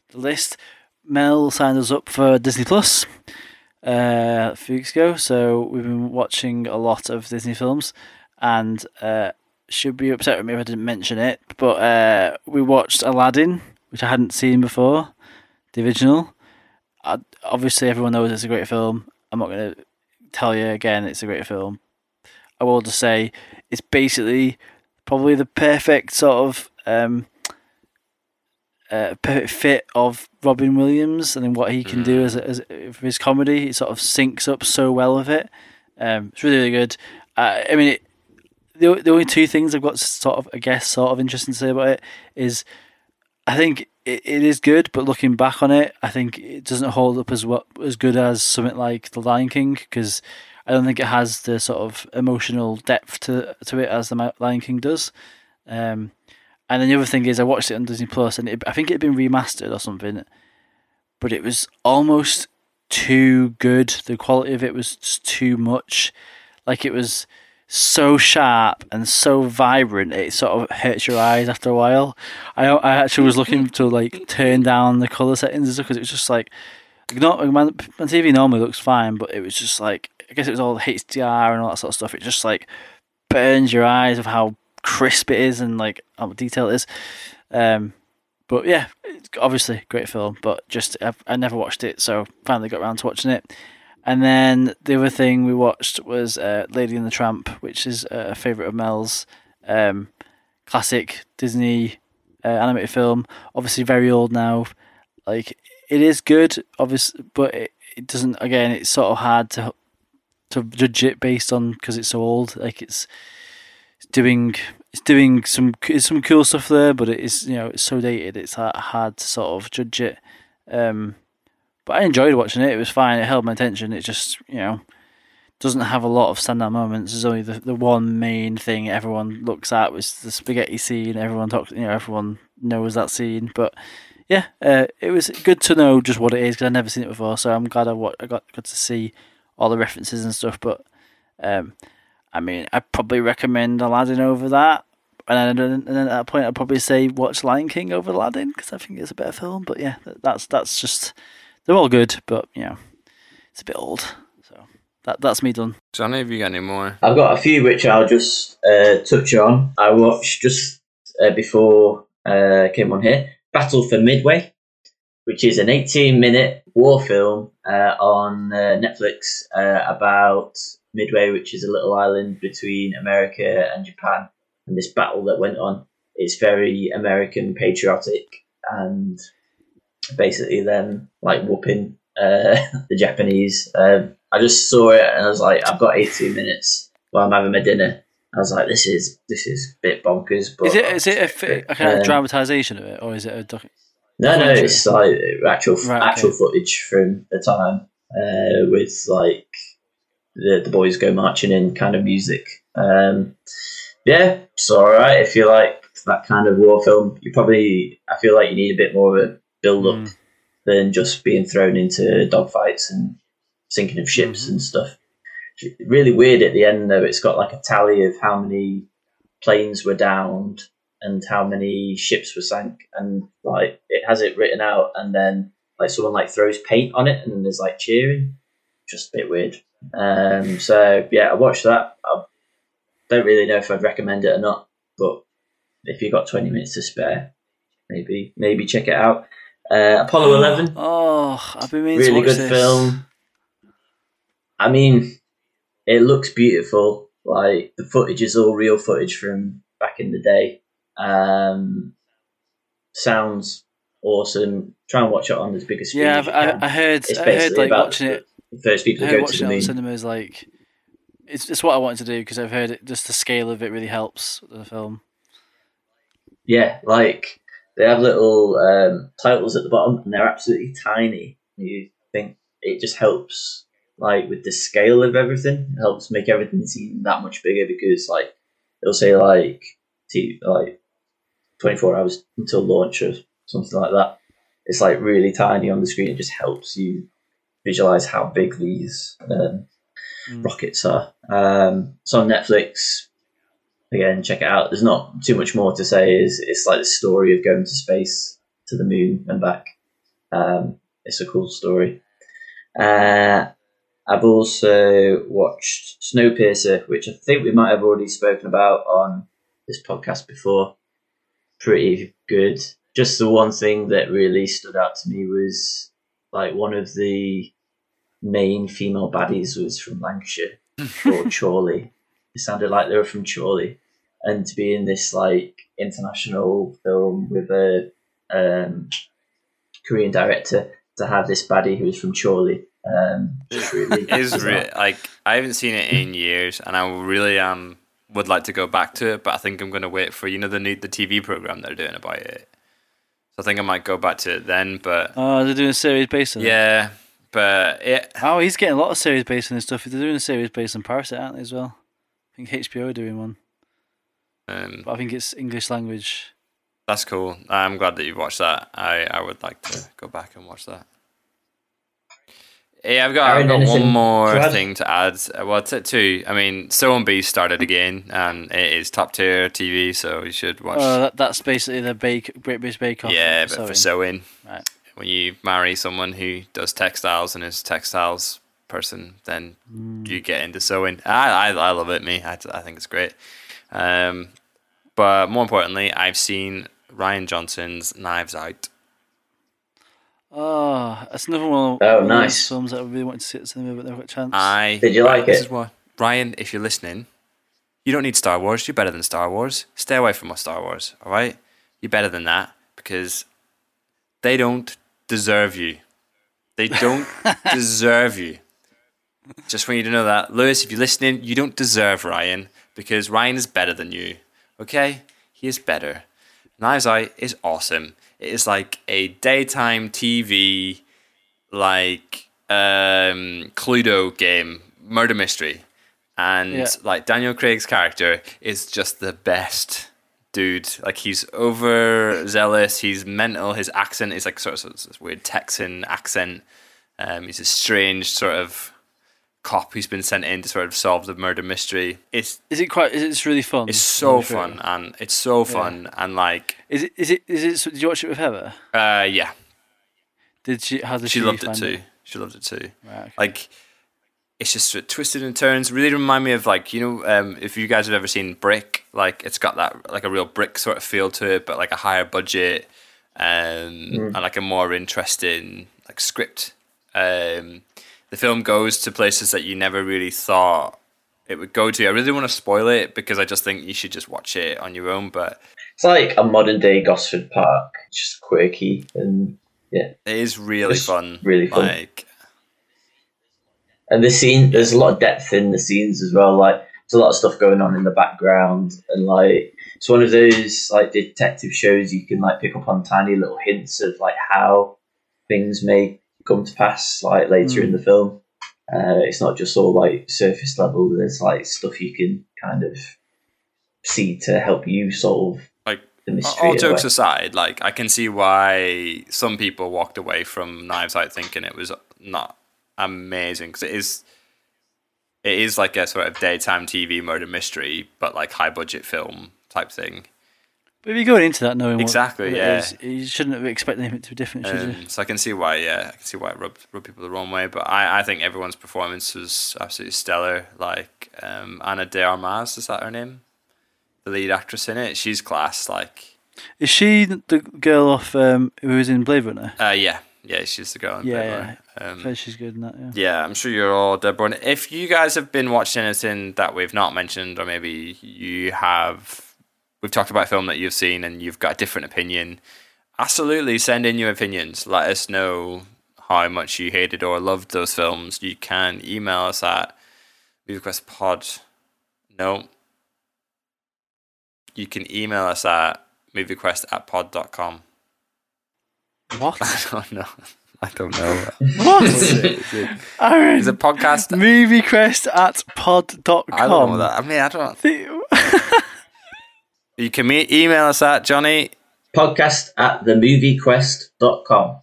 the list. Mel signed us up for Disney Plus uh, a few weeks ago, so we've been watching a lot of Disney films, and uh, should be upset with me if I didn't mention it, but uh, we watched Aladdin, which I hadn't seen before, the original. I, obviously, everyone knows it's a great film. I'm not going to tell you again it's a great film. I will just say it's basically probably the perfect sort of um, uh, perfect fit of Robin Williams and then what he can do as, as for his comedy. It sort of syncs up so well with it. Um, it's really really good. Uh, I mean, it, the the only two things I've got sort of I guess sort of interesting to say about it is I think it, it is good, but looking back on it, I think it doesn't hold up as well as good as something like The Lion King because I don't think it has the sort of emotional depth to to it as the Lion King does. Um, and then the other thing is, I watched it on Disney Plus, and it, I think it had been remastered or something, but it was almost too good. The quality of it was just too much. Like it was so sharp and so vibrant, it sort of hurts your eyes after a while. I I actually was looking to like turn down the color settings because it was just like, not my, my TV normally looks fine, but it was just like I guess it was all HDR and all that sort of stuff. It just like burns your eyes of how crisp it is and like how detailed it is. Um, but yeah, obviously great film. But just I've, I never watched it, so finally got around to watching it. And then the other thing we watched was uh, Lady and the Tramp, which is a favorite of Mel's. Um, classic Disney uh, animated film. Obviously very old now. Like it is good, obviously, but it, it doesn't. Again, it's sort of hard to to judge it based on because it's so old. Like it's, it's doing it's doing some it's some cool stuff there, but it is you know it's so dated. It's hard, to sort of judge it. Um, but I enjoyed watching it. It was fine. It held my attention. It just you know doesn't have a lot of standout moments. There's only the, the one main thing everyone looks at was the spaghetti scene. Everyone talks, you know, everyone knows that scene. But yeah, uh, it was good to know just what it is because I'd never seen it before. So I'm glad I, I got got to see all the references and stuff. But um, I mean, I'd probably recommend Aladdin over that. And then, and then at that point, I'd probably say watch Lion King over Aladdin because I think it's a better film. But yeah, that's that's just they're all good, but you know, it's a bit old. So that that's me done. Johnny, have you got any more? I've got a few which I'll just uh, touch on. I watched just uh, before uh, I came on here Battle for Midway, which is an 18 minute war film uh, on uh, Netflix uh, about Midway, which is a little island between America and Japan, and this battle that went on. It's very American patriotic and basically them like whooping uh, the Japanese. Um, I just saw it and I was like, I've got 18 minutes while I'm having my dinner. I was like, this is this is a bit bonkers. But Is it is it a, a kind of Um, dramatization of it, or is it a doc- No, no, it's like actual Right, actual okay. footage from the time uh, with like the the boys go marching in kind of music. Um, yeah, it's all right if you like that kind of war film. You probably I feel like you need a bit more of a build up Mm. than just being thrown into dogfights and sinking of ships Mhm. and stuff. It's really weird at the end though. It's got like a tally of how many planes were downed and how many ships were sank, and like it has it written out, and then like someone like throws paint on it, and then there's like cheering. Just a bit weird. Um, so yeah, I watched that. I don't really know if I'd recommend it or not, but if you've got 20 minutes to spare, maybe maybe check it out. Uh, Apollo 11 Oh, I've been meaning to really good this. film. I mean, it looks beautiful. Like the footage is all real footage from back in the day. Um, sounds awesome. Try and watch it on as big a screen Yeah, I. I heard. It's I heard like watching it. first people heard go to watching the it on moon. cinema is like. It's it's what I wanted to do because I've heard it. Just the scale of it really helps the film. Yeah, like they have little um, titles at the bottom, and they're absolutely tiny. You think it just helps, like with the scale of everything, it helps make everything seem that much bigger because, like, it'll say like, t- like twenty four hours until launch or something like that. It's like really tiny on the screen. It just helps you visualize how big these um, Mm. rockets are. Um, it's on Netflix. Again, check it out. There's not too much more to say. Is it's like the story of going to space, to the moon and back. Um, it's a cool story. Uh, I've also watched Snowpiercer, which I think we might have already spoken about on this podcast before. Pretty good. Just the one thing that really stood out to me was like one of the main female baddies was from Lancashire or Chorley. It sounded like they were from Chorley. And to be in this like international film with a um, Korean director to have this baddie who was from Chorley. Um, just really is re- like I haven't seen it in years, and I really um would like to go back to it, but I think I'm going to wait for you know the new the TV program they're doing about it. So I think I might go back to it then, but Oh, they're doing a series based on it. yeah, but it Oh, he's getting a lot of series based on his stuff. They're doing a series based on Parasite, aren't they, as well? I think HBO are doing one, um, but I think it's English language. that's cool. I'm glad that you've watched that. I I would like to go back and watch that. Yeah, I've got, I've got one more to thing to add. Uh, Well, t- two. I mean, Sewing Bee's started again, and it is top tier TV, so you should watch. Oh, that, that's basically the bake Great British Bake Off. yeah, but for sewing. sewing, Right. when you marry someone who does textiles and is a textiles person, then you get into sewing. I, I, I love it, me. I, I think it's great. Um, but more importantly, I've seen Rian Johnson's Knives Out. Oh, that's another one. Oh, of those nice. films that I really want to see at the cinema, but never got a chance. I Did you like it? this it? Is what, Ryan, if you're listening, you don't need Star Wars. You're better than Star Wars. Stay away from more Star Wars, all right? You're better than that because they don't deserve you. They don't deserve you. Just want you to know that. Lewis, if you're listening, you don't deserve Ryan because Ryan is better than you. Okay? He is better. Knives Out is awesome. It is like a daytime TV, like um, Cluedo game, murder mystery. And Yeah. like Daniel Craig's character is just the best dude. Like he's overzealous, he's mental, his accent is like sort of this weird Texan accent. Um, he's a strange sort of cop who's been sent in to sort of solve the murder mystery. It's Is it quite? Is it it's really fun? it's so fun true. and it's so fun and like Is it? Is it? Is it? Did you watch it with Heather? uh yeah, Did she? How did she she, loved it find too. She loved it too. Right, okay. Like it's just sort of twisted and turns. Really remind me of like you know um, if you guys have ever seen Brick, like it's got that like a real brick sort of feel to it, but like a higher budget um, and like a more interesting like script. Um, the film goes to places that you never really thought it would go to. I really want to spoil it because I just think you should just watch it on your own. But It's like a modern day Gosford Park, just quirky and yeah, it is really It's fun. really fun. Like and the scene. There's a lot of depth in the scenes as well. Like there's a lot of stuff going on in the background, and like it's one of those like detective shows you can like pick up on tiny little hints of like how things may come to pass like later in the film. Uh, it's not just all like surface level. There's like stuff you can kind of see to help you solve like the mystery. all jokes way. aside, like I can see why some people walked away from Knives Out thinking it was not amazing because it is. It is like a sort of daytime TV murder mystery, but like high budget film type thing. But if you're going into that knowing Exactly, what yeah. is, you shouldn't have expected anything to be different, should you? Um, so I can see why, yeah, I can see why it rubbed, rubbed people the wrong way. But I, I think everyone's performance was absolutely stellar. Like um, Ana de Armas, is that her name? The lead actress in it, she's class. Like, Is she the girl off um, who was in Blade Runner? uh, yeah, yeah, she's the girl. In Yeah, Blade yeah. Runner. I Um, she's good in that. Yeah. Yeah, I'm sure you're all dead. If you guys have been watching anything that we've not mentioned, or maybe you have, we've talked about a film that you've seen and you've got a different opinion, absolutely send in your opinions. Let us know how much you hated or loved those films. You can email us at moviequestpod. No. You can email us at moviequest at pod.com. What? I don't know. I don't know. what? Is it Aaron, a podcast? moviequest at pod.com. I don't know that. I mean, I don't. You can me- email us at Johnny, Podcast at themoviequest.com.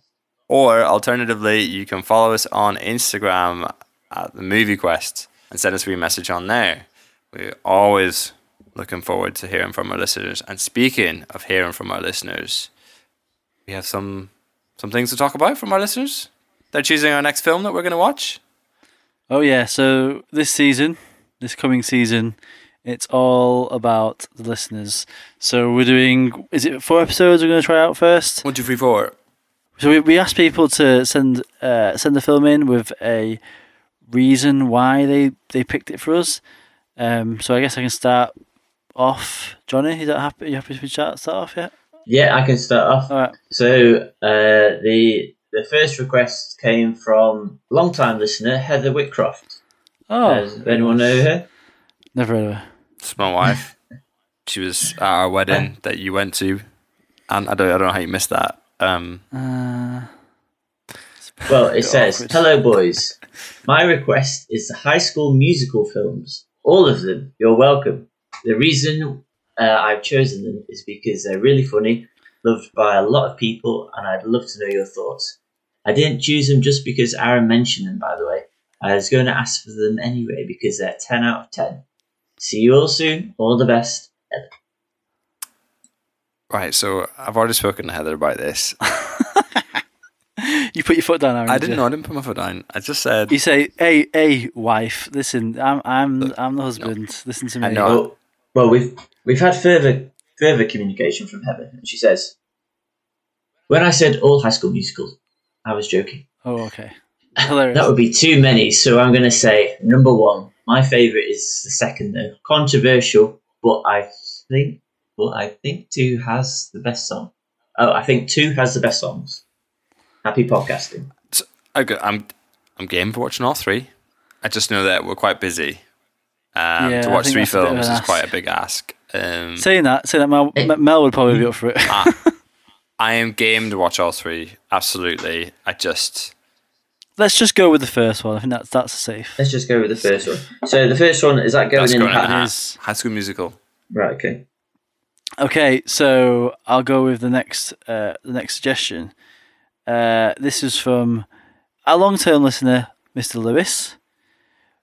or alternatively, you can follow us on Instagram at the Movie Quest and send us a message on there. We're always looking forward to hearing from our listeners. And speaking of hearing from our listeners, we have some some things to talk about from our listeners. They're choosing our next film that we're going to watch. Oh yeah, so this season, this coming season, it's all about the listeners. So we're doing is it four episodes we're gonna try out first? One, two, three, four. So we, we asked people to send uh, send the film in with a reason why they, they picked it for us. Um, so I guess I can start off. Johnny, is that happy? Are you happy to start start off yet? Yeah, I can start off. All right. So uh, the the first request came from long-time listener Heather Whitcroft. Oh, Does anyone know her? never heard of her. It's my wife. she was at our wedding that you went to, and I don't, I don't know how you missed that. Um, Uh, Well, it says, awkward. "Hello, boys. My request is the High School Musical films. All of them. You're welcome. The reason uh, I've chosen them is because they're really funny, loved by a lot of people, and I'd love to know your thoughts. I didn't choose them just because Aaron mentioned them, by the way. I was going to ask for them anyway because they're 10 out of 10. See you all soon. All the best. right, so I've already spoken to Heather about this. you put your foot down, Aaron. I did didn't you? know. I didn't put my foot down. I just said You say, "Hey, hey, wife, listen, I'm, I'm, I'm the husband. Listen to me." I know. Well, well, we've we've had further further communication from Heather, and she says, "When I said all High School Musicals, I was joking. Oh, okay. Hilarious. That would be too many. So I'm going to say number one. My favorite is the second, though. Controversial, but I think, but I think two has the best song. Oh, I think two has the best songs. Happy podcasting. okay, I'm I'm game for watching all three. I just know that we're quite busy. Um, Yeah, to watch three that's a bit of films is quite a big ask. Um, saying that, saying that, Mel, Eh. Mel would probably be up for it. I am game to watch all three. Absolutely. I just Let's just go with the first one. I think that's that's safe. Let's just go with the first one. So the first one is that going that's in? going in pa- High, is- High School Musical. right. Okay. Okay, so I'll go with the next uh, the next suggestion. Uh, this is from our long term listener, Mr. Lewis.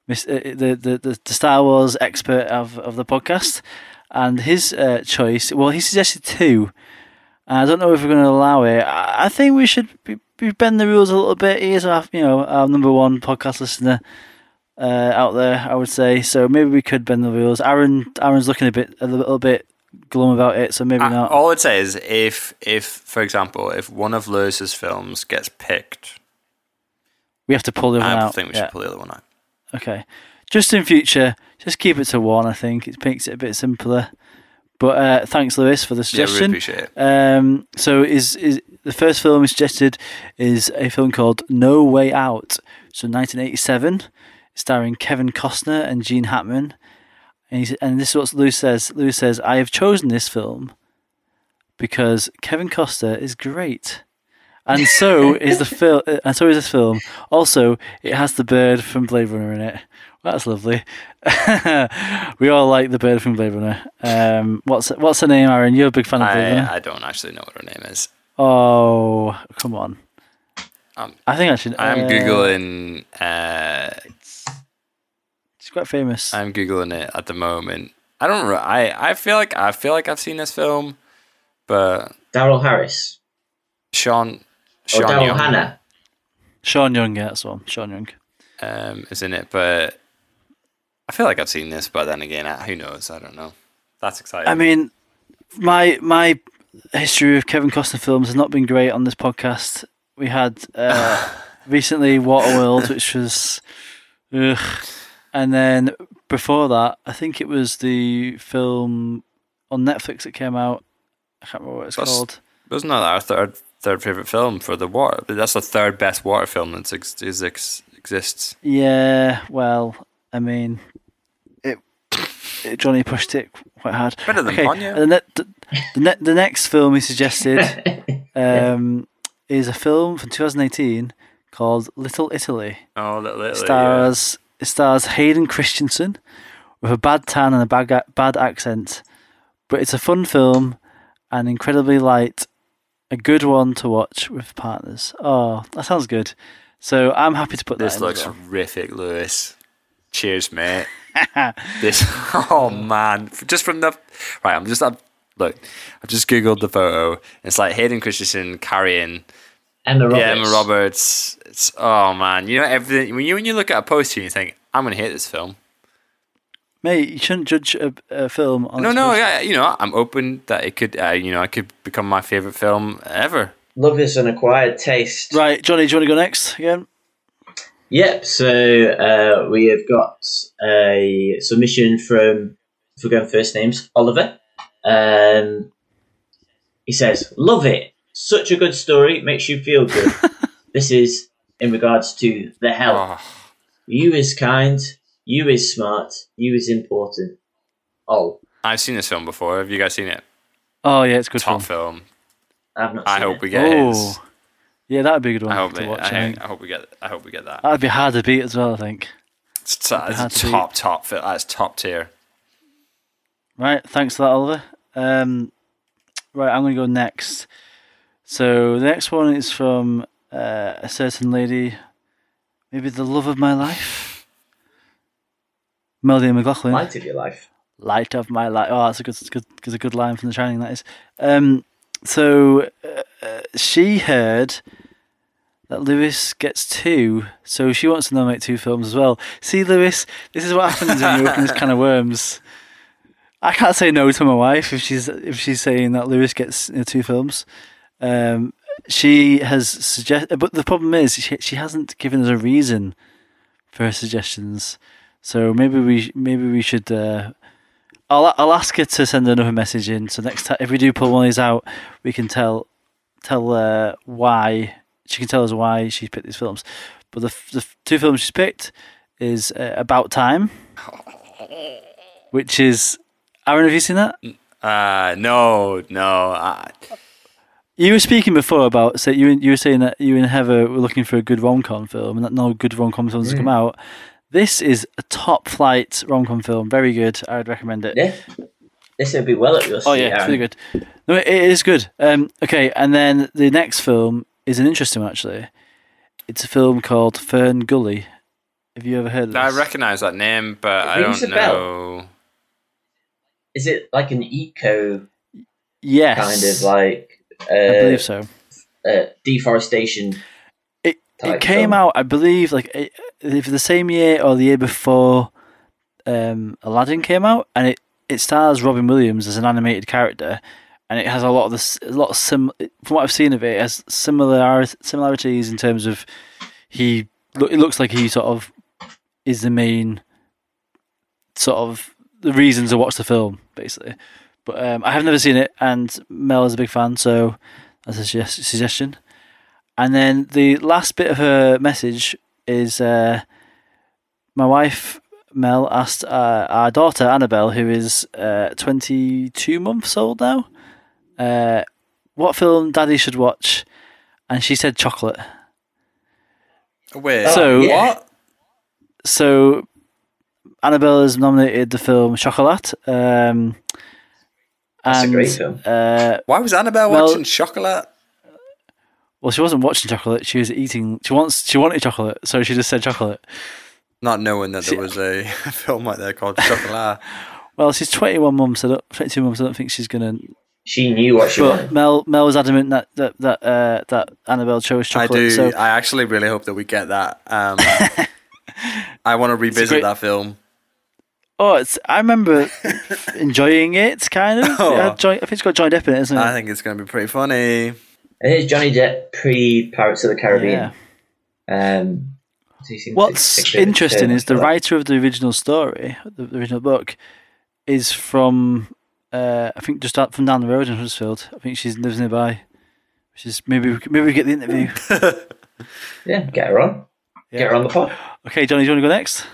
Mis- uh, the, the the the Star Wars expert of of the podcast, and his uh, choice. Well, he suggested two. I don't know if we're going to allow it. I, I think we should be, be bend the rules a little bit. He is our you know our number one podcast listener uh, out there. I would say so. Maybe we could bend the rules. Aaron Aaron's looking a bit a little bit glum about it, so maybe I- not. all I'd say is if if for example if one of Lewis's films gets picked, we have to pull the other I one out. I think we Yeah. should pull the other one out. Okay. Just in future, just keep it to one. I think it makes it a bit simpler. But uh, thanks, Lewis, for the suggestion. Yeah, we suggestion. appreciate it. Um, so is is the first film he suggested is a film called No Way Out. So 1987, starring Kevin Costner and Gene Hackman. And he's, and this is what Lewis says. Lewis says, "I have chosen this film because Kevin Costner is great." And so is the film, and so is this film. Also, it has the bird from Blade Runner in it. That's lovely. we all like the bird from Blade Runner. Um, what's what's her name, Aaron? You're a big fan of Blade Runner. I, I don't actually know what her name is. Oh, come on. Um, I think I should. I'm uh, googling. Uh, She's quite famous. I'm googling it at the moment. I don't. re- I I feel like I feel like I've seen this film, but Daryl Harris Sean or Sean Daryl Young Hannah. Sean Young, yeah, that's one. Sean Young. um, is in it, but I feel like I've seen this. But then again, who knows? I don't know. That's exciting. I mean, my my history of Kevin Costner films has not been great on this podcast. We had uh, recently Waterworld, which was, ugh. and then before that, I think it was the film on Netflix that came out. I can't remember what it's That's- called. wasn't that our third third favorite film for the water? That's the third best water film that ex- ex- exists. Yeah, well, I mean, Johnny pushed it quite hard. Better than okay, Ponyo. The, ne- the, the, ne- the next film he suggested um, is a film from 2018 called Little Italy. Oh, little, little stars it stars Hayden Christensen with a bad tan and a bad bad accent, but it's a fun film and incredibly light. A good one to watch with partners. Oh, that sounds good. So I'm happy to put that. This in as looks well. horrific, Lewis. Cheers, mate. This, oh man, just from the right. I'm just i look. I've just googled the photo. It's like Hayden Christensen carrying Emma Roberts. yeah Emma Roberts. It's oh man, you know everything. When you when you look at a poster, and you think I'm gonna hate this film. Mate, you shouldn't judge a, a film on No, its no, poster. yeah, you know, I'm open that it could, uh, you know, it could become my favorite film ever. Love is an acquired taste. Right, Johnny, do you want to go next again? Yep. So uh, we have got a submission from, if we're going first names, Oliver. Um, he says, "Love it. Such a good story. Makes you feel good." this is in regards to the help. Oh, You is kind. You is smart. You is important. Oh, I've seen this film before. Have you guys seen it? Oh yeah, it's a good Top film. film. I've not. I hope it. we get his. Yeah, that'd be a good one I hope, to it, watch. I, I, think. I hope we get. I hope we get that. That'd be hard to beat as well. I think. It's, t- hard it's to beat. top, top. That's top tier. Right, thanks for that, Oliver. Um, right, I'm going to go next. So the next one is from uh, a certain lady, maybe the love of my life, Melody McLaughlin. Light of your life. Light of my life. Oh, that's a good, good, good, a good line from The Shining. That is. Um, so uh, uh, she heard that Lewis gets two, so she wants to nominate two films as well. See, Lewis, this is what happens when you open this kind of worms. I can't say no to my wife if she's if she's saying that Lewis gets you know, two films. Um, she has suggested, but the problem is she, she hasn't given us a reason for her suggestions. So maybe we maybe we should. Uh, I'll I'll ask her to send another message in. So next time, if we do pull one of these out, we can tell tell uh, why she can tell us why she picked these films. But the the two films she's picked is uh, About Time, which is Aaron. Have you seen that? Uh, no, no. I, You were speaking before about so you you were saying that you and Heather were looking for a good rom com film and that no good rom com films have come out. This is a top flight rom com film, very good. I would recommend it. Yeah. This would be well up your Oh street, yeah, it's really good. No, it, it is good. Um, okay, and then the next film is an interesting one actually. It's a film called Fern Gully, Have you ever heard of I recognise that name, but I don't a bell. know. Is it like an eco yes, kind of like I uh, believe so. uh, deforestation? It it came film? out, I believe, like it, either the same year or the year before um, Aladdin came out, and it, it stars Robin Williams as an animated character, and it has a lot of this, a lot of sim. From what I've seen of it, it has similar similarities in terms of he. It looks like he sort of is the main sort of the reason to watch the film, basically. But um, I have never seen it, and Mel is a big fan, so that's a suggestion. And then the last bit of her message is uh, my wife Mel asked uh, our daughter Annabelle, who is uh, 22 months old now, uh, what film Daddy should watch, and she said Chocolate. Wait, So- yeah. what? So Annabelle has nominated the film Chocolat. Um, That's a and, great film. Uh, Why was Annabelle Well- watching chocolate? Well, she wasn't watching chocolate; she was eating. She wants. She wanted chocolate, so she just said chocolate. Not knowing that See- there was a film out there called Chocolat. Well, she's 21 months. I don't, 22 months. I don't think she's gonna. She knew what she But wanted. Mel, Mel was adamant that that that uh, that Annabelle chose chocolate. I chocolate. do. So I actually really hope that we get that. Um, I want to revisit great- that film. Oh, it's. I remember enjoying it, kind of. Oh. It had Johnny- I think it's got Johnny Depp in it, isn't it? I think it's going to be pretty funny. And here's Johnny Depp pre Pirates of the Caribbean. Um, so he seems to What's take a bit of a interesting is the that. writer of the original story, the, the original book, is from uh, I think just out from down the road in Huddersfield. I think she lives nearby. Which is maybe we, maybe we get the interview. Yeah, get her on. Yeah. Get her on the pod. Okay, Johnny, do you want to go next?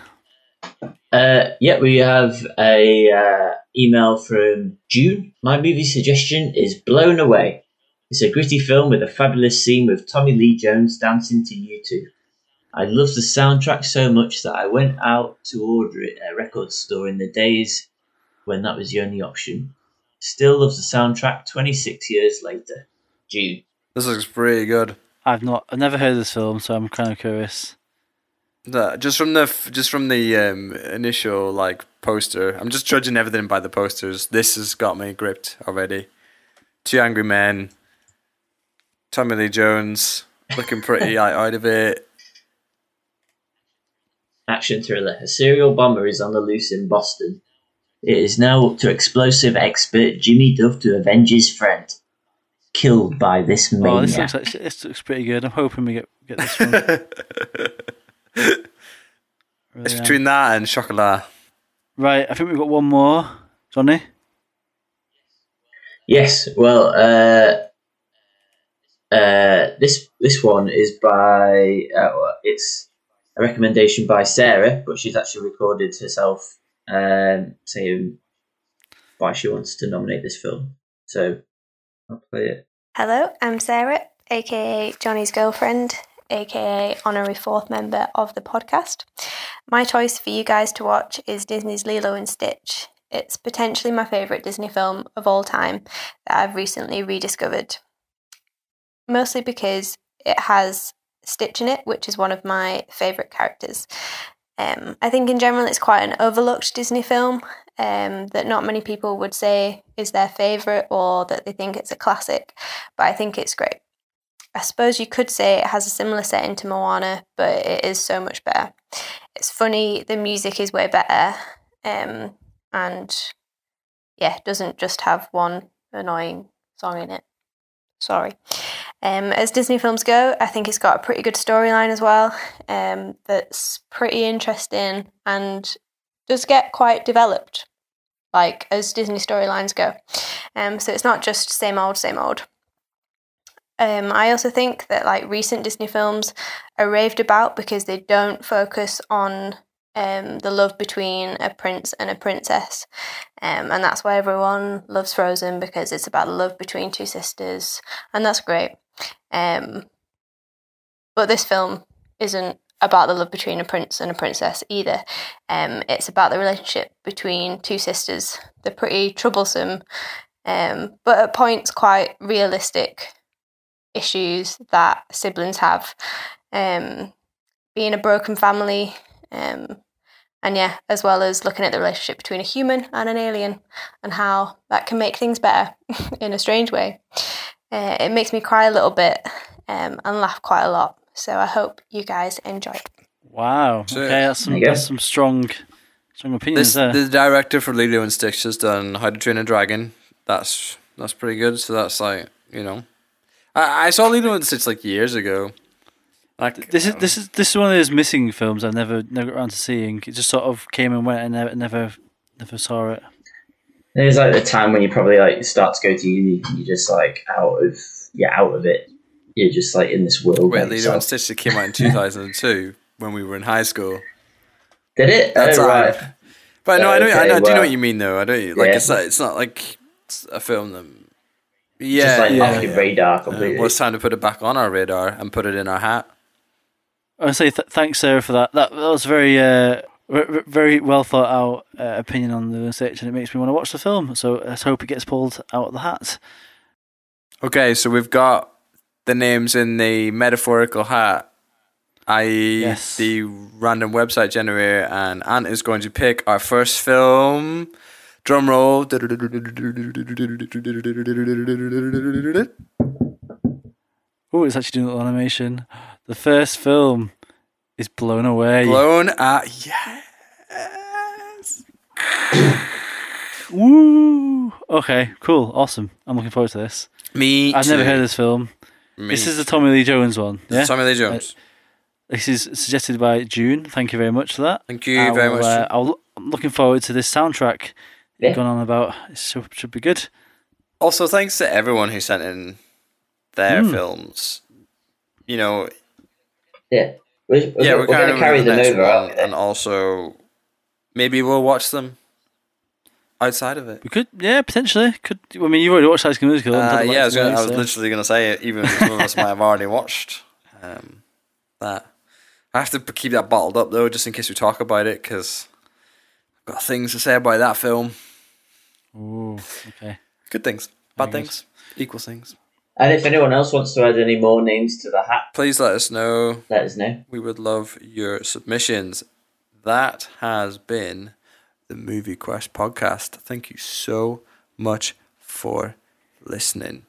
Uh, yeah, we have a uh, email from June. My movie suggestion is Blown Away. It's a gritty film with a fabulous scene with Tommy Lee Jones dancing to U2. I love the soundtrack so much that I went out to order it at a record store in the days when that was the only option. Still loves the soundtrack 26 years later. June. This looks pretty good. I've not. I've never heard this film, so I'm kind of curious. The- just from the just from the um, initial like poster, I'm just judging everything by the posters. This has got me gripped already. Two angry men. Tommy Lee Jones looking pretty out out of it. Action thriller. A serial bomber is on the loose in Boston. It is now up to explosive expert Jimmy Dove to avenge his friend. Killed by this maniac. Oh, this looks like this looks pretty good. I'm hoping we get get this one. It's am. between that and Chocolat. Right, I think we've got one more, Johnny. Yes, well, uh, uh, this this one is by uh, it's a recommendation by Sarah, but she's actually recorded herself um, saying why she wants to nominate this film. So I'll play it. Hello, I'm Sarah, aka Johnny's girlfriend, aka honorary fourth member of the podcast. My choice for you guys to watch is Disney's Lilo and Stitch. It's potentially my favourite Disney film of all time that I've recently rediscovered. Mostly because it has Stitch in it, which is one of my favourite characters. Um, I think in general it's quite an overlooked Disney film um, that not many people would say is their favourite or that they think it's a classic, but I think it's great. I suppose you could say it has a similar setting to Moana, but it is so much better. It's funny, the music is way better, um, and yeah, doesn't just have one annoying song in it. Sorry. Um, as Disney films go, I think it's got a pretty good storyline as well. Um, that's pretty interesting and does get quite developed, like as Disney storylines go. Um, so it's not just same old, same old. Um, I also think that like recent Disney films are raved about because they don't focus on um, the love between a prince and a princess, um, and that's why everyone loves Frozen because it's about the love between two sisters, and that's great. Um, but this film isn't about the love between a prince and a princess either. Um, it's about the relationship between two sisters. They're pretty troublesome, um, but at points quite realistic issues that siblings have. Um, being a broken family Um, and yeah, as well as looking at the relationship between a human and an alien and how that can make things better in a strange way. Uh, it makes me cry a little bit um, and laugh quite a lot. So I hope you guys enjoy it. Wow. So- okay, that's some There you go. that's some strong strong opinions This there. the director for Lilo and Stitch has done How to Train a Dragon. That's that's pretty good. So that's like you know, I, I saw Lilo and Stitch like years ago. Like This is this is this is one of those missing films I've never never got around to seeing. It just sort of came and went and never never never saw it. There's like the time when you probably like start to go to uni, and you're just like out of you're out of it. You're just like in this world. Wait, by Lilo and yourself. Stitch that came out in two thousand and two when we were in high school. Did it? That's oh, right. right. But no, I know, I Okay, know, I do know what you mean though. I don't like Yeah. it's not, it's not like it's a film that. Yeah, just like yeah, off your yeah. radar Uh, completely. well, it's time to put it back on our radar and put it in our hat. I want say th- thanks, Sarah, for that. That, that was very uh, v- v- very well thought out uh, opinion on the research, and it makes me want to watch the film. So let's hope it gets pulled out of the hat. Okay, so we've got the names in the metaphorical hat, i.e., Yes. the random website generator, and Ant is going to pick our first film. Drum roll. Oh, it's actually doing a little animation. The first film is blown away. Blown at yes. Woo! Okay, cool, awesome. I'm looking forward to this. Me. I've never heard of this film. Me. This is the Tommy Lee Jones one. Yeah, Tommy Lee Jones. this is suggested by June. Thank you very much for that. Thank you I very much. Uh, I'll, I'm looking forward to this soundtrack Yeah. you've on about. It should, should be good. Also, thanks to everyone who sent in their Hmm. films. You know, Yeah. We're, we're, yeah, we're, we're, going going to carry the them next over. one, and also maybe we'll watch them outside of it. We could, yeah, potentially. Could I mean you've already watched High School Musical? Uh, yeah, I was, gonna, I was literally going to say it. Even some of us might have already watched um, that. I have to keep that bottled up though, just in case we talk about it, because I've got things to say about that film. Ooh, okay. Good things, bad Very good. things, equal things. And if anyone else wants to add any more names to the hat, Please let us know. let us know. We would love your submissions. That has been the Movie Quest podcast. Thank you so much for listening.